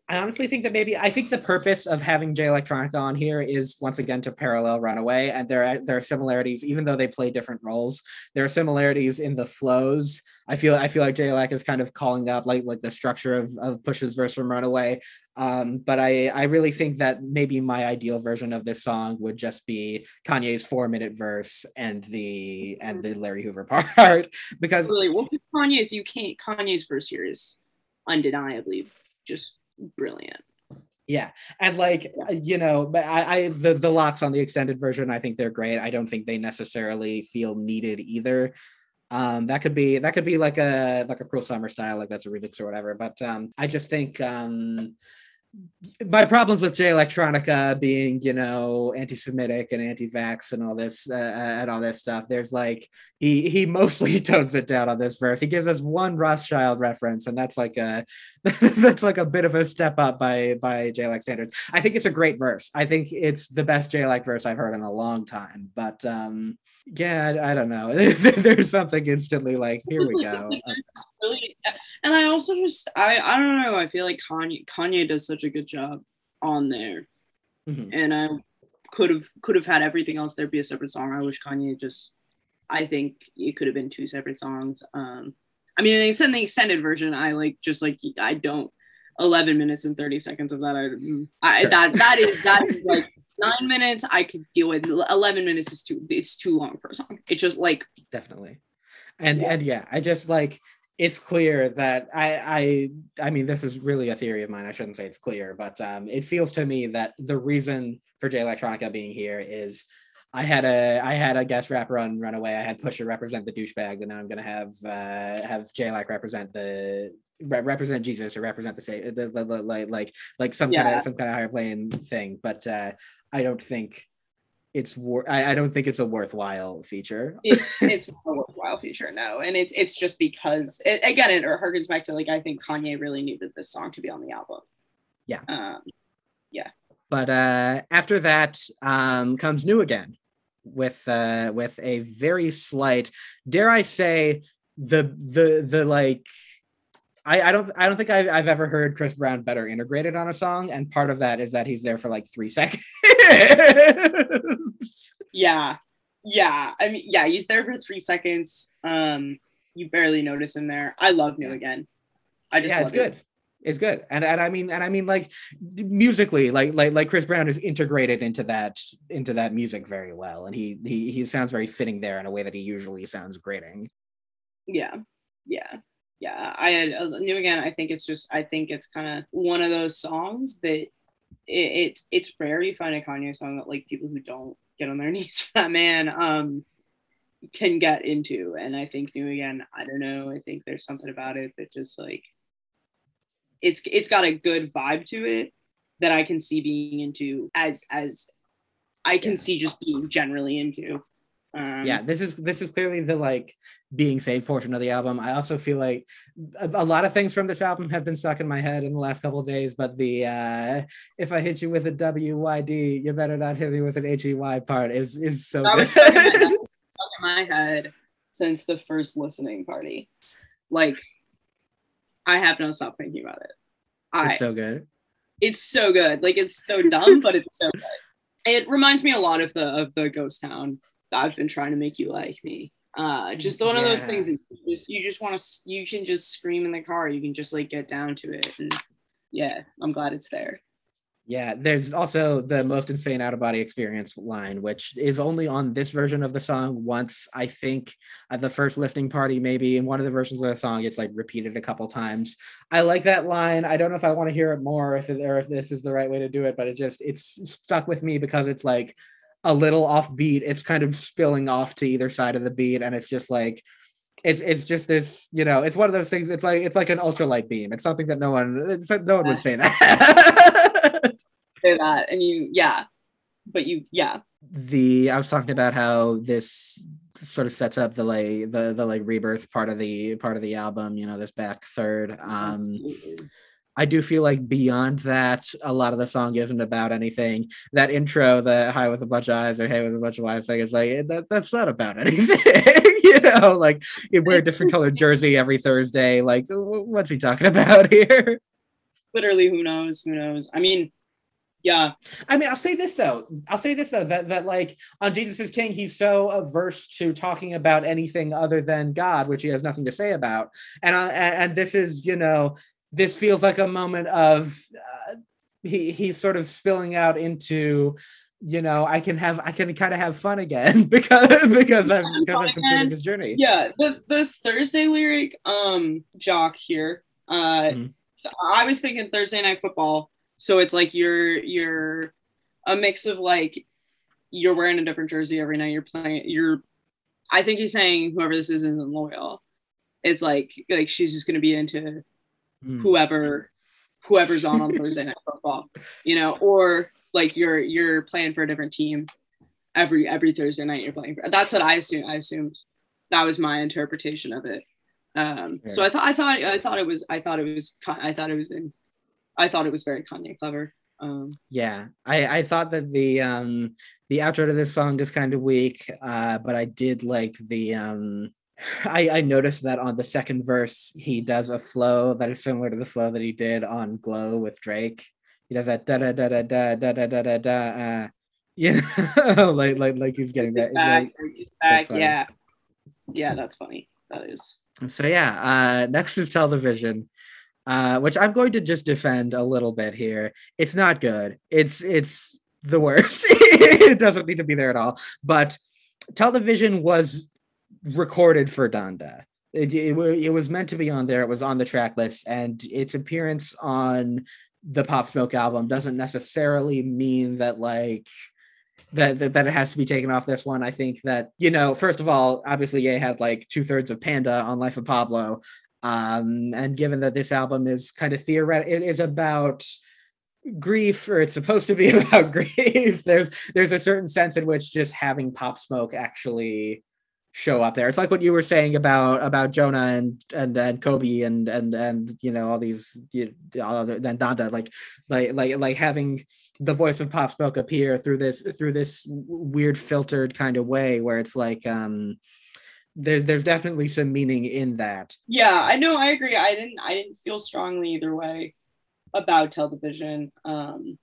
I honestly think that maybe I think the purpose of having Jay Electronica on here is once again to parallel Runaway, and there are there are similarities, even though they play different roles. There are similarities in the flows I feel I feel like Jay Elec is kind of calling up like like the structure of, of Push's verse from Runaway. Um, but I I really think that maybe my ideal version of this song would just be Kanye's four minute verse and the and the Larry Hoover part because really well Kanye's you can't Kanye's verse here is undeniably just brilliant. Yeah, and like you know, but I, I the the LOX on the extended version, I think they're great. I don't think they necessarily feel needed either um that could be that could be like a like a cruel summer style like that's a remix or whatever but um i just think um my problems with Jay Electronica being, you know, anti-Semitic and anti-vax and all this uh, and all this stuff. There's like he he mostly tones it down on this verse. He gives us one Rothschild reference, and that's like a that's like a bit of a step up by by Jay Elec standards. I think it's a great verse. I think it's the best Jay Elec verse I've heard in a long time. But um yeah, I don't know. There's something instantly like, here we go. Really, and I also just, I, I don't know. I feel like Kanye, Kanye does such a good job on there, mm-hmm. and I, could have could have had everything else there be a separate song. I wish Kanye just I think it could have been two separate songs. Um I mean they send the extended version. I like just like I don't 11 minutes and 30 seconds of that. I, I sure. that that is that is like nine minutes I could deal with. 11 minutes is too it's too long for a song. It just like definitely. And yeah. and yeah, I just like it's clear that I I I mean this is really a theory of mine. I shouldn't say it's clear, but um, it feels to me that the reason for Jay Electronica being here is I had a I had a guest rapper on Runaway. I had Pusha represent the douchebag, and now I'm gonna have uh, have Jay like represent the represent Jesus or represent the say the, the, the, like like like some yeah. kind of some kind of higher plane thing. But uh, I don't think it's wor- I, I don't think it's a worthwhile feature. it's, it's not a worthwhile feature, no. And it's it's just because it, again it harkens back to like I think Kanye really needed this song to be on the album. Yeah. Um, yeah. But uh, after that um, comes New Again with uh, with a very slight, dare I say, the the the like I, I don't I don't think I've, I've ever heard Chris Brown better integrated on a song, and part of that is that he's there for like three seconds. yeah, yeah. I mean, yeah, he's there for three seconds. Um, you barely notice him there. I love New Again. I just yeah, it's good. It. It's good, and and I mean, and I mean, like musically, like like like Chris Brown is integrated into that into that music very well, and he he he sounds very fitting there in a way that he usually sounds grating. Yeah, yeah yeah i had uh, new again i think it's just i think it's kind of one of those songs that it, it's it's rare you find a kanye song that like people who don't get on their knees for that man um can get into and i think new again i don't know i think there's something about it that just like it's it's got a good vibe to it that i can see being into as as i can yeah. see just being generally into um, yeah, this is this is clearly the like being saved portion of the album. I also feel like a, a, lot of things from this album have been stuck in my head in the last couple of days, but the uh if I hit you with a WYD, you better not hit me with an HEY part is is so that good. in my head since the first listening party. Like I have not stopped thinking about it. I, it's so good. It's so good. Like it's so dumb, but it's so good. It reminds me a lot of the of the Ghost Town I've been trying to make you like me. Uh, just one yeah. of those things you just want to, you can just scream in the car. You can just like get down to it. And yeah, I'm glad it's there. Yeah, there's also the most insane out of body experience line, which is only on this version of the song once. I think at the first listening party, maybe in one of the versions of the song, it's like repeated a couple times. I like that line. I don't know if I want to hear it more, if it, or if this is the right way to do it, but it just it's stuck with me because it's like a little off beat, it's kind of spilling off to either side of the beat, and it's just like it's it's just this, you know, it's one of those things. It's like it's like an ultralight beam. It's something that no one no one would say that. say that, and you, yeah, but you, yeah. The I was talking about how this sort of sets up the like the the like rebirth part of the part of the album. You know, this back third. Um, Absolutely I do feel like beyond that, a lot of the song isn't about anything. That intro, the "High with a bunch of eyes" or "Hey with a bunch of eyes" thing, is like eh, that, that's not about anything. you know, like you wear a different colored jersey every Thursday. Like, what's he talking about here? Literally, who knows? Who knows? I mean, yeah. I mean, I'll say this though. I'll say this though that that like on Jesus is King, he's so averse to talking about anything other than God, which he has nothing to say about. And uh, and this is, you know, this feels like a moment of uh, he he's sort of spilling out into you know i can have i can kind of have fun again because because i've because i've completed this journey. Yeah the the thursday lyric um jock here uh mm-hmm. i was thinking thursday night football so it's like you're you're a mix of like you're wearing a different jersey every night you're playing you're i think he's saying whoever this is isn't loyal. It's like like she's just going to be into mm. whoever whoever's on on Thursday night football, you know, or like you're you're playing for a different team every every Thursday night you're playing for. That's what I assume. I assumed that was my interpretation of it. Um, yeah. So I thought I thought I thought it was I thought it was I thought it was in I thought it was very Kanye clever. Um, yeah, I I thought that the um the outro to this song is kind of weak, uh, but I did like the um I, I noticed that on the second verse, he does a flow that is similar to the flow that he did on Glow with Drake. He does that da da da da da da da da da da. Uh, You know, like like like he's getting He's that. back, like- he's back. Yeah, yeah, that's funny. That is. So yeah, uh, next is television, uh, which I'm going to just defend a little bit here. It's not good. It's it's the worst. it doesn't need to be there at all. But television was recorded for Donda. It, it, it was meant to be on there. It was on the track list, and its appearance on the Pop Smoke album doesn't necessarily mean that like that, that that it has to be taken off this one. I think that you know, first of all, obviously, Ye had like two thirds of Panda on Life of Pablo, um, and given that this album is kind of theoretical, it is about grief, or it's supposed to be about grief. There's there's a certain sense in which just having Pop Smoke actually show up there. It's like what you were saying about about Jonah and and and Kobe and and and you know all these you, all the, and Donda like like like like having the voice of Pop Smoke appear through this through this weird filtered kind of way where it's like um there, there's definitely some meaning in that. Yeah, I know. I agree. I didn't. I didn't feel strongly either way about television. Um,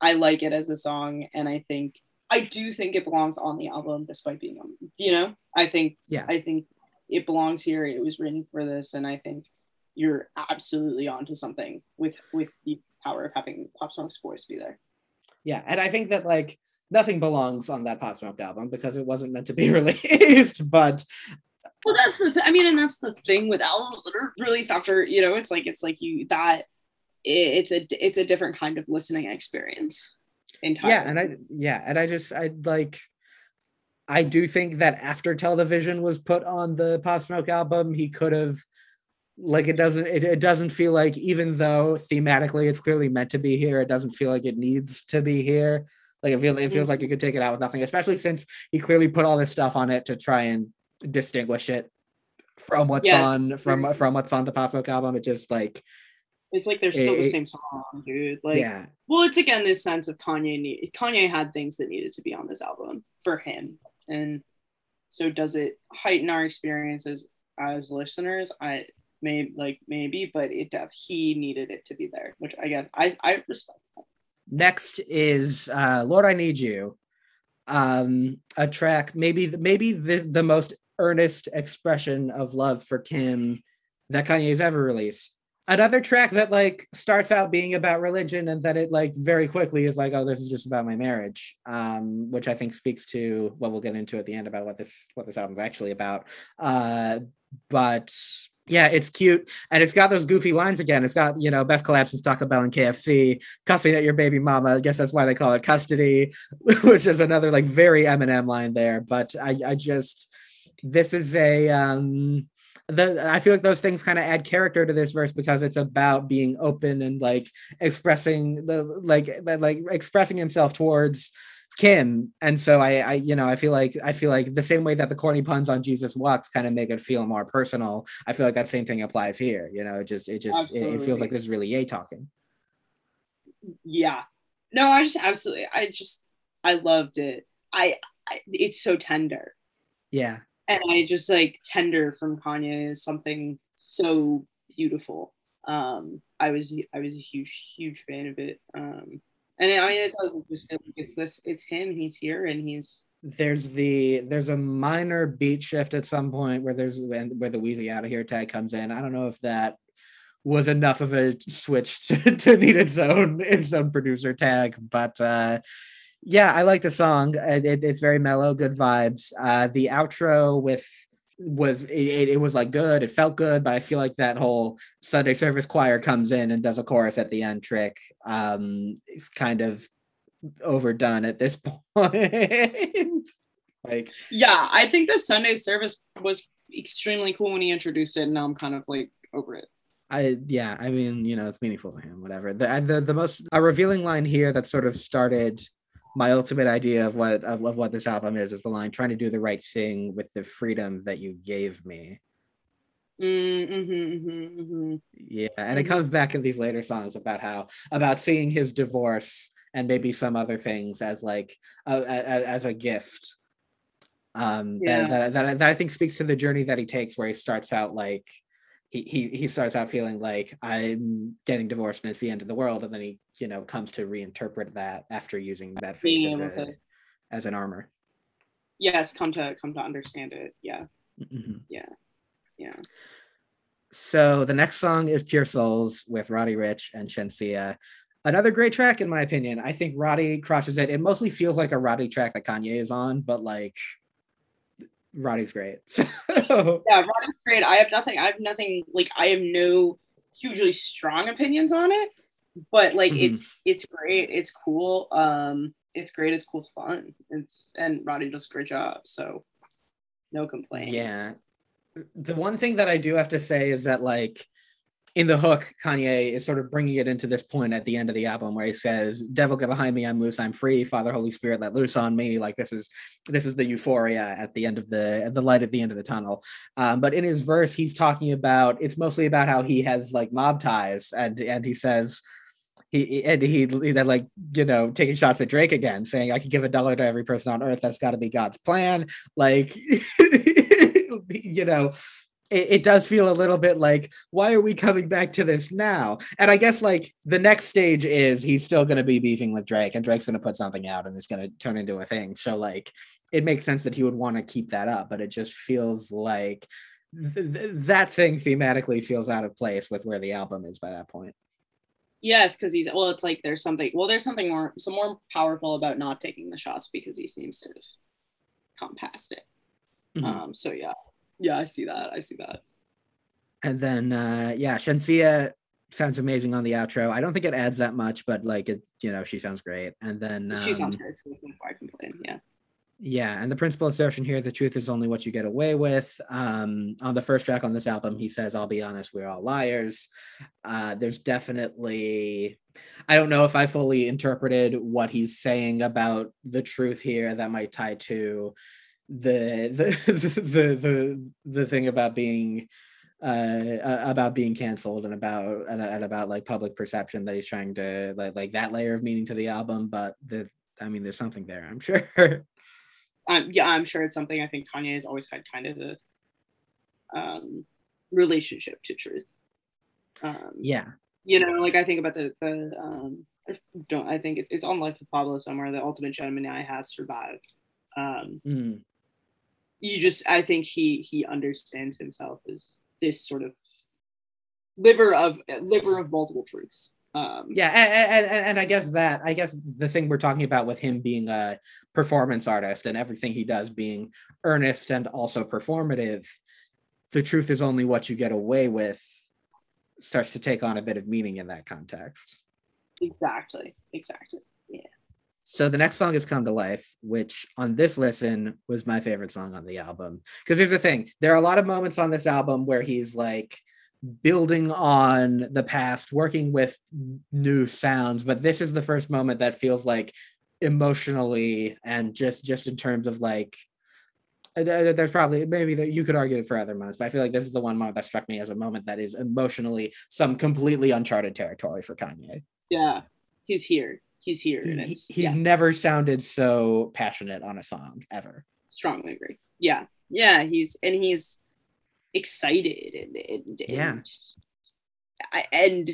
I like it as a song, and I think I do think it belongs on the album, despite being on. You know, I think. Yeah. I think it belongs here. It was written for this, and I think you're absolutely onto something with with the power of having Pop Smoke's voice be there. Yeah, and I think that like nothing belongs on that Pop Smoke album because it wasn't meant to be released, but Well, that's the. Th- I mean, and that's the thing with albums that are released after. You know, it's like it's like you that. it- It's a it's a different kind of listening experience. Entirely. yeah and i yeah and i just i like i do think that after television was put on the pop smoke album he could have like it doesn't it, it doesn't feel like even though thematically it's clearly meant to be here it doesn't feel like it needs to be here like it feels it feels like you could take it out with nothing especially since he clearly put all this stuff on it to try and distinguish it from what's Yeah. on from from what's on the pop smoke album it just like It's like they're still It- the same song, dude. Like, yeah well, it's again this sense of Kanye. Need, Kanye had things that needed to be on this album for him, and so does it heighten our experiences as listeners? I may like maybe, but it he needed it to be there, which I guess I I respect. Next is uh lord i need you um a track maybe maybe the, the most earnest expression of love for kim that kanye's ever released another track that like starts out being about religion and that it like very quickly is like oh this is just about my marriage um which i think speaks to what we'll get into at the end about what this what this album's actually about uh but yeah it's cute and it's got those goofy lines again it's got you know beth collapses taco bell and kfc cussing at your baby mama. I guess that's why they call it custody, which is another like very Eminem line there. But I, I just this is a um the I feel like those things kind of add character to this verse because it's about being open and like expressing the like like expressing himself towards Kim. And so I, I you know I feel like I feel like the same way that the corny puns on Jesus walks kind of make it feel more personal. I feel like that same thing applies here. You know, it just it just it, it feels like this is really Ye talking. Yeah, no, I just absolutely, I just I loved it. I, I it's so tender. Yeah. And I just like tender from Kanye is something so beautiful. Um, I was I was a huge huge fan of it. Um, and I mean it does just feel like it's this it's him. He's here and he's there's the there's a minor beat shift at some point where there's where the Wheezy out of here tag comes in. I don't know if that was enough of a switch to, to need its own its own producer tag, but uh yeah, I like the song. It, it- it's very mellow, good vibes. Uh the outro with was it, it, was like good it felt good but i feel like that whole sunday service choir comes in and does a chorus at the end trick um it's kind of overdone at this point like yeah. I think the Sunday service was extremely cool when he introduced it, and now I'm kind of like over it. I yeah, I mean, you know, it's meaningful to him, whatever. The the, the most a revealing line here that sort of started my ultimate idea of what of, what this album is is the line trying to do the right thing with the freedom that you gave me. Mm-hmm, mm-hmm, mm-hmm. Yeah, and it Mhm. comes back in these later songs about how about seeing his divorce and maybe some other things as like a, a- as a gift. Um, Yeah. that, that, that that I think speaks to the journey that he takes, where he starts out like he he he starts out feeling like I'm getting divorced and it's the end of the world, and then he you know comes to reinterpret that after using that faith as a, to- as an armor. Yes, come to come to understand it. Yeah. Mhm. Yeah. Yeah. So the next song is Pure Souls with Roddy Ricch and Shenseea. Another great track, in my opinion. I think Roddy crushes it. It mostly feels like a Roddy track that Kanye is on, but like Roddy's great. So Yeah, Roddy's great. I have nothing. I have nothing. Like I have no hugely strong opinions on it, but like Mhm. it's it's great. It's cool. Um, it's great. It's cool. It's fun. It's and Roddy does a great job. So no complaints. yeah. The one thing that I do have to say is that like in the hook, Kanye is sort of bringing it into this point at the end of the album where he says, "Devil get behind me, I'm loose, I'm free. Father, Holy Spirit, let loose on me." Like this is this is the euphoria at the end of the the light at the end of the tunnel. Um, but in his verse, he's talking about it's mostly about how he has like mob ties, and and he says. He and he, then like you know taking shots at Drake again, saying I could give a dollar to every person on earth. That's got to be God's plan. Like you know, it, it does feel a little bit like why are we coming back to this now and i guess like the next stage is he's still going to be beefing with drake and drake's going to put something out and it's going to turn into a thing so like it makes sense that he would want to keep that up but it just feels like th- th- that thing thematically feels out of place with where the album is by that point Yes, because he's well. It's like there's something. Well, there's something more, some more powerful about not taking the shots because he seems to have come past it. Mhm. Um. So yeah, yeah, I see that. I see that. and then uh yeah shenseea sounds amazing on the outro i don't think it adds that much but like it you know she sounds great and then she sounds um, great. So why complain? Yeah. Yeah, and the principal assertion here, the truth is only what you get away with. Um, on the first track on this album, he says, I'll be honest, we're all liars. Uh, there's definitely, I don't know if I fully interpreted what he's saying about the truth here that might tie to the the the the, the thing about being uh about being canceled and about and, and about like public perception that he's trying to like like that layer of meaning to the album but the i mean there's something there i'm sure Um, yeah, I'm sure it's something I think Kanye has always had kind of a um, relationship to truth. Um, yeah you know, like I think about the the um, I don't I think it, it's on Life of Pablo somewhere. The ultimate Gemini has survived. Um, Mm. You just I think he he understands himself as this sort of liver of liver of multiple truths. Um, yeah and, and, and i guess that i guess the thing we're talking about with him being a performance artist and everything he does being earnest and also performative the truth is only what you get away with starts to take on a bit of meaning in that context exactly, exactly. So the next song is Come to Life, which on this listen was my favorite song on the album. Because here's the thing there are a lot of moments on this album where he's like building on the past, working with new sounds, but this is the first moment that feels like emotionally and just just in terms of like uh, there's probably maybe that you could argue for other moments, but I feel like this is the one moment that struck me as a moment that is emotionally some completely uncharted territory for Kanye. Yeah, he's here. He's here, and He- he's yeah, never sounded so passionate on a song ever. strongly agree. Yeah, yeah, he's and he's excited and and, Yeah. and I, and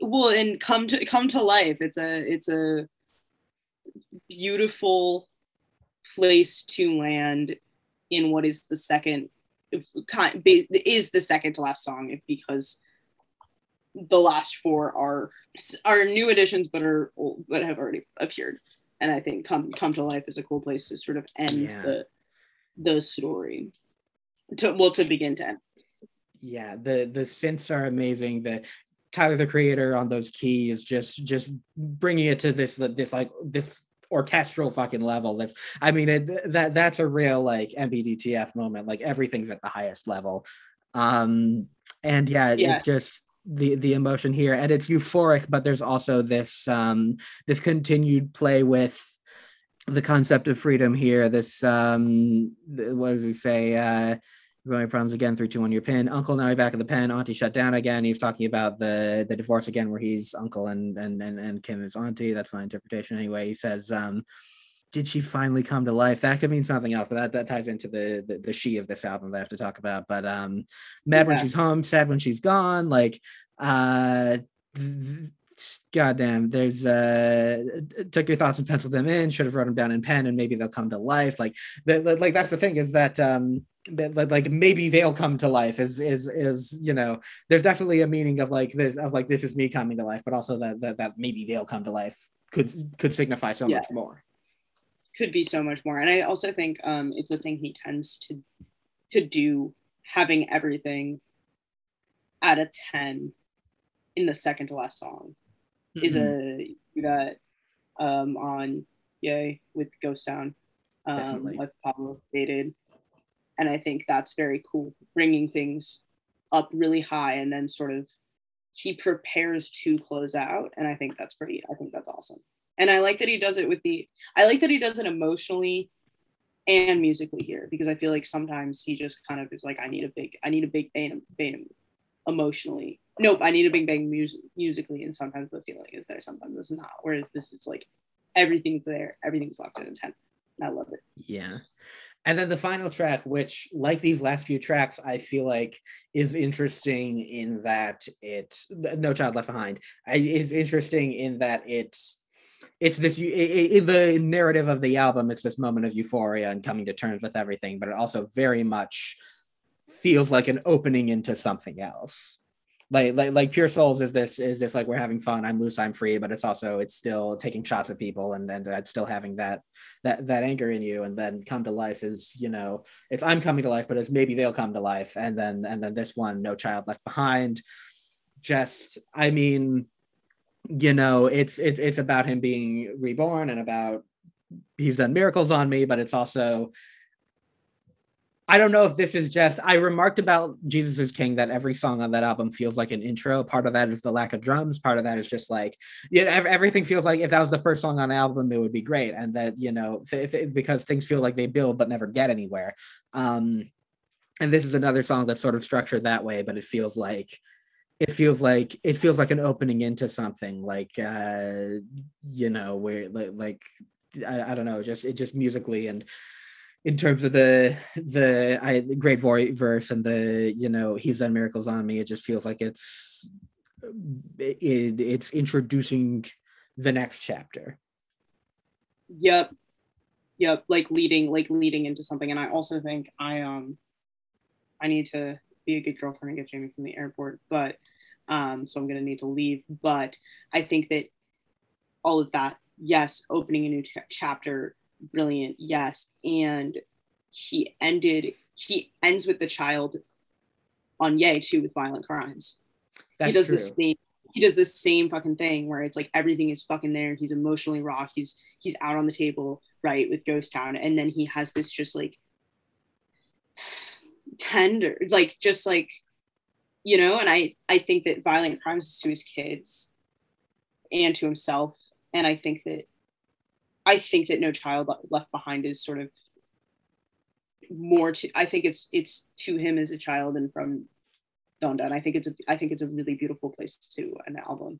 well and come to come to life. It's a it's a beautiful place to land in what is the second kind is the second to last song because the last four are are new additions but are old, but have already appeared and i think come come to life is a cool place to sort of end Yeah. the the story to well to begin to end Yeah, the the synths are amazing. The Tyler the Creator on those keys just just bringing it to this this like this orchestral fucking level. That's I mean it, that that's a real like MBDTF moment. Like everything's at the highest level. Um and yeah, Yeah. it just the the emotion here and it's euphoric but there's also this um this continued play with the concept of freedom here this um what does he say uh Growing problems again, three, two, one, your pin. Uncle now back at the pen. Auntie shut down again. He's talking about the the divorce again, where he's uncle and and and, and Kim is auntie. That's my interpretation anyway. He says, um, "Did she finally come to life?" That could mean something else, but that, that ties into the, the the she of this album that I have to talk about. But um, mad when she's home, sad when she's gone. Like, uh, th- goddamn, there's uh took your thoughts and penciled them in, should have wrote them down in pen and maybe they'll come to life. Like the, like that's the thing is that um that like maybe they'll come to life is is is you know there's definitely a meaning of like this of like this is me coming to life but also that that, that maybe they'll come to life could could signify so yeah. much more could be so much more. And i also think um it's a thing he tends to to do having everything at a 10 in the second to last song mm-hmm. is a that um on ye with ghost town um like pablo stated and i think that's very cool bringing things up really high and then sort of he prepares to close out. And i think that's pretty i think that's awesome and i like that he does it with the i like that he does it emotionally and musically here because i feel like sometimes he just kind of is like i need a big i need a big bang, bang emotionally. Nope i need a big bang music, musically and sometimes the feeling is there sometimes it's not. Whereas this is like everything's there everything's locked in intent i love it. Yeah. And then the final track, which, like these last few tracks, I feel like is interesting in that it, No Child Left Behind, is interesting in that it's it's this in the narrative of the album it's this moment of euphoria and coming to terms with everything but it also very much feels like an opening into something else. Like like like pure souls is this is this like we're having fun i'm loose i'm free but it's also it's still taking shots at people and and it's still having that that that anger in you and then come to life is you know it's i'm coming to life but it's maybe they'll come to life and then and then this one no child left behind just i mean you know it's it's it's about him being reborn and about he's done miracles on me but it's also I don't know if this is just I remarked about Jesus is King that every song on that album feels like an intro. Part of that is the lack of drums. Part of that is just like you know everything feels like if that was the first song on album, it would be great. And that you know if, if, because things feel like they build but never get anywhere. Um, and this is another song that's sort of structured that way, but it feels like it feels like it feels like an opening into something like uh you know where like I, I don't know just it just musically and in terms of the the I great verse and the you know he's done miracles on me. It just feels like it's it, it's introducing the next chapter. Yep, yep. Like leading like leading into something. And I also think I um I need to be a good girlfriend and get Jamie from the airport, but um so I'm gonna need to leave. But I think that all of that, yes, opening a new ch- chapter brilliant yes. And he ended he ends with the child on ye too with violent crimes. That's he does true. the same he does the same fucking thing where it's like everything is fucking there. He's emotionally raw. He's he's out on the table right with ghost town. And then he has this just like tender like just like you know and i i think that violent crimes to his kids and to himself and i think that I think that No Child Left Behind is sort of more to I think it's it's to him as a child and from Donda. And I think it's a I think it's a really beautiful place to an album.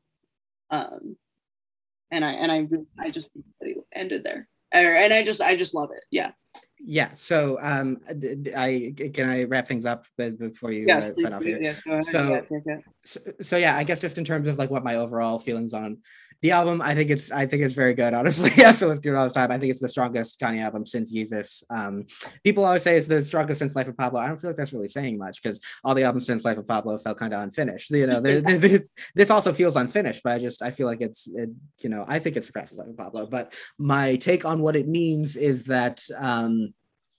Um and I and I I just ended there. And I just I just love it. Yeah yeah so um i can i wrap things up before you yes, uh, sign off here? yeah, so, yeah, so so yeah i guess just in terms of like what my overall feelings on the album i think it's i think it's very good honestly. I feel it's good all this time. I think it's the strongest kanye album since yeezus um people always say it's the strongest since life of pablo. I don't feel like that's really saying much because all the albums since life of pablo felt kind of unfinished. You know this also feels unfinished but i just i feel like it's it, you know i think it surpasses life of pablo. But my take on what it means is that um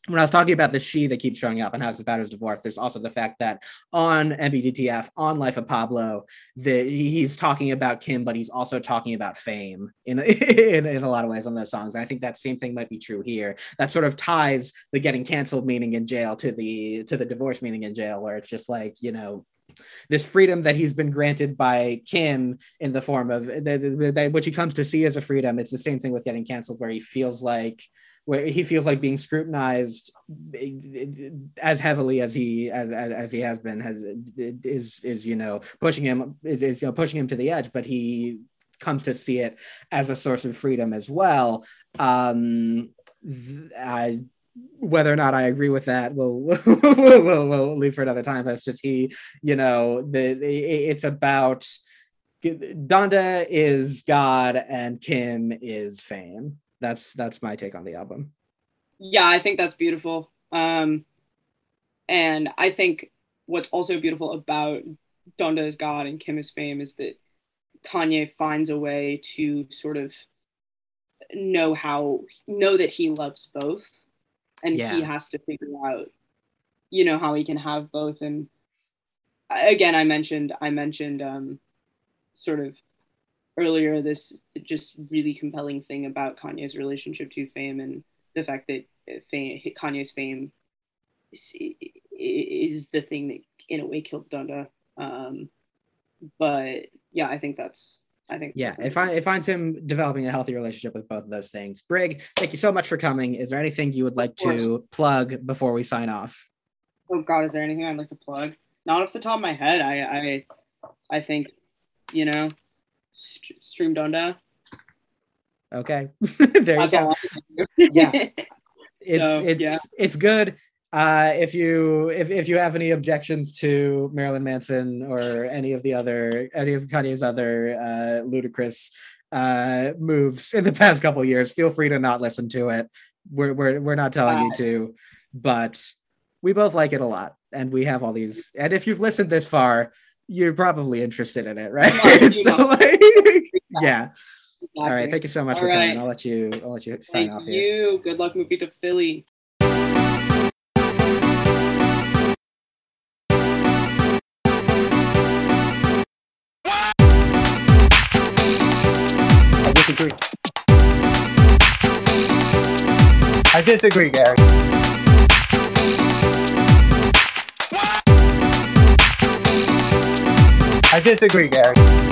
when I was talking about the she that keeps showing up and how it's about his divorce, there's also the fact that on MBDTF, on Life of Pablo, the, he's talking about Kim, but he's also talking about fame in, in, in a lot of ways on those songs. And I think that same thing might be true here. That sort of ties the getting canceled meaning in jail to the to the divorce meaning in jail, where it's just like, you know, this freedom that he's been granted by Kim in the form of the, the, the, which he comes to see as a freedom. It's the same thing with getting canceled, where he feels like where he feels like being scrutinized as heavily as he as, as, as he has been has is is you know pushing him is, is you know pushing him to the edge but he comes to see it as a source of freedom as well um I, whether or not I agree with that, we'll, we'll, we'll, we'll leave for another time. But it's just he, you know, the it's about Donda is God and Kim is fame. That's that's my take on the album. Yeah, I think that's beautiful. Um, and I think what's also beautiful about Donda is God and Kim is fame is that Kanye finds a way to sort of know how know that he loves both and Yeah. he has to figure out you know how he can have both and again i mentioned i mentioned um sort of earlier this just really compelling thing about kanye's relationship to fame and the fact that fame, kanye's fame is, is the thing that in a way killed donda um but yeah i think that's i think Yeah, it, find, it finds him developing a healthy relationship with both of those things. Brig, thank you so much for coming. Is there anything you would like to plug before we sign off? oh god is there anything i'd like to plug not off the top of my head i i i think you know st- stream donda Okay, there you go. all I can do. Yeah. It's So, it's yeah. it's good. Uh, if you if, if you have any objections to Marilyn Manson or any of the other any of Kanye's other uh, ludicrous uh, moves in the past couple years, feel free to not listen to it. We're we're we're not telling you to, but we both like it a lot, and we have all these. And if you've listened this far, you're probably interested in it, right? must, so like, yeah. All right. Thank you so much All for coming. right. I'll let you. I'll let you sign Thank off here. you. Good luck moving to Philly. I disagree. I disagree, Gary. I disagree, Gary.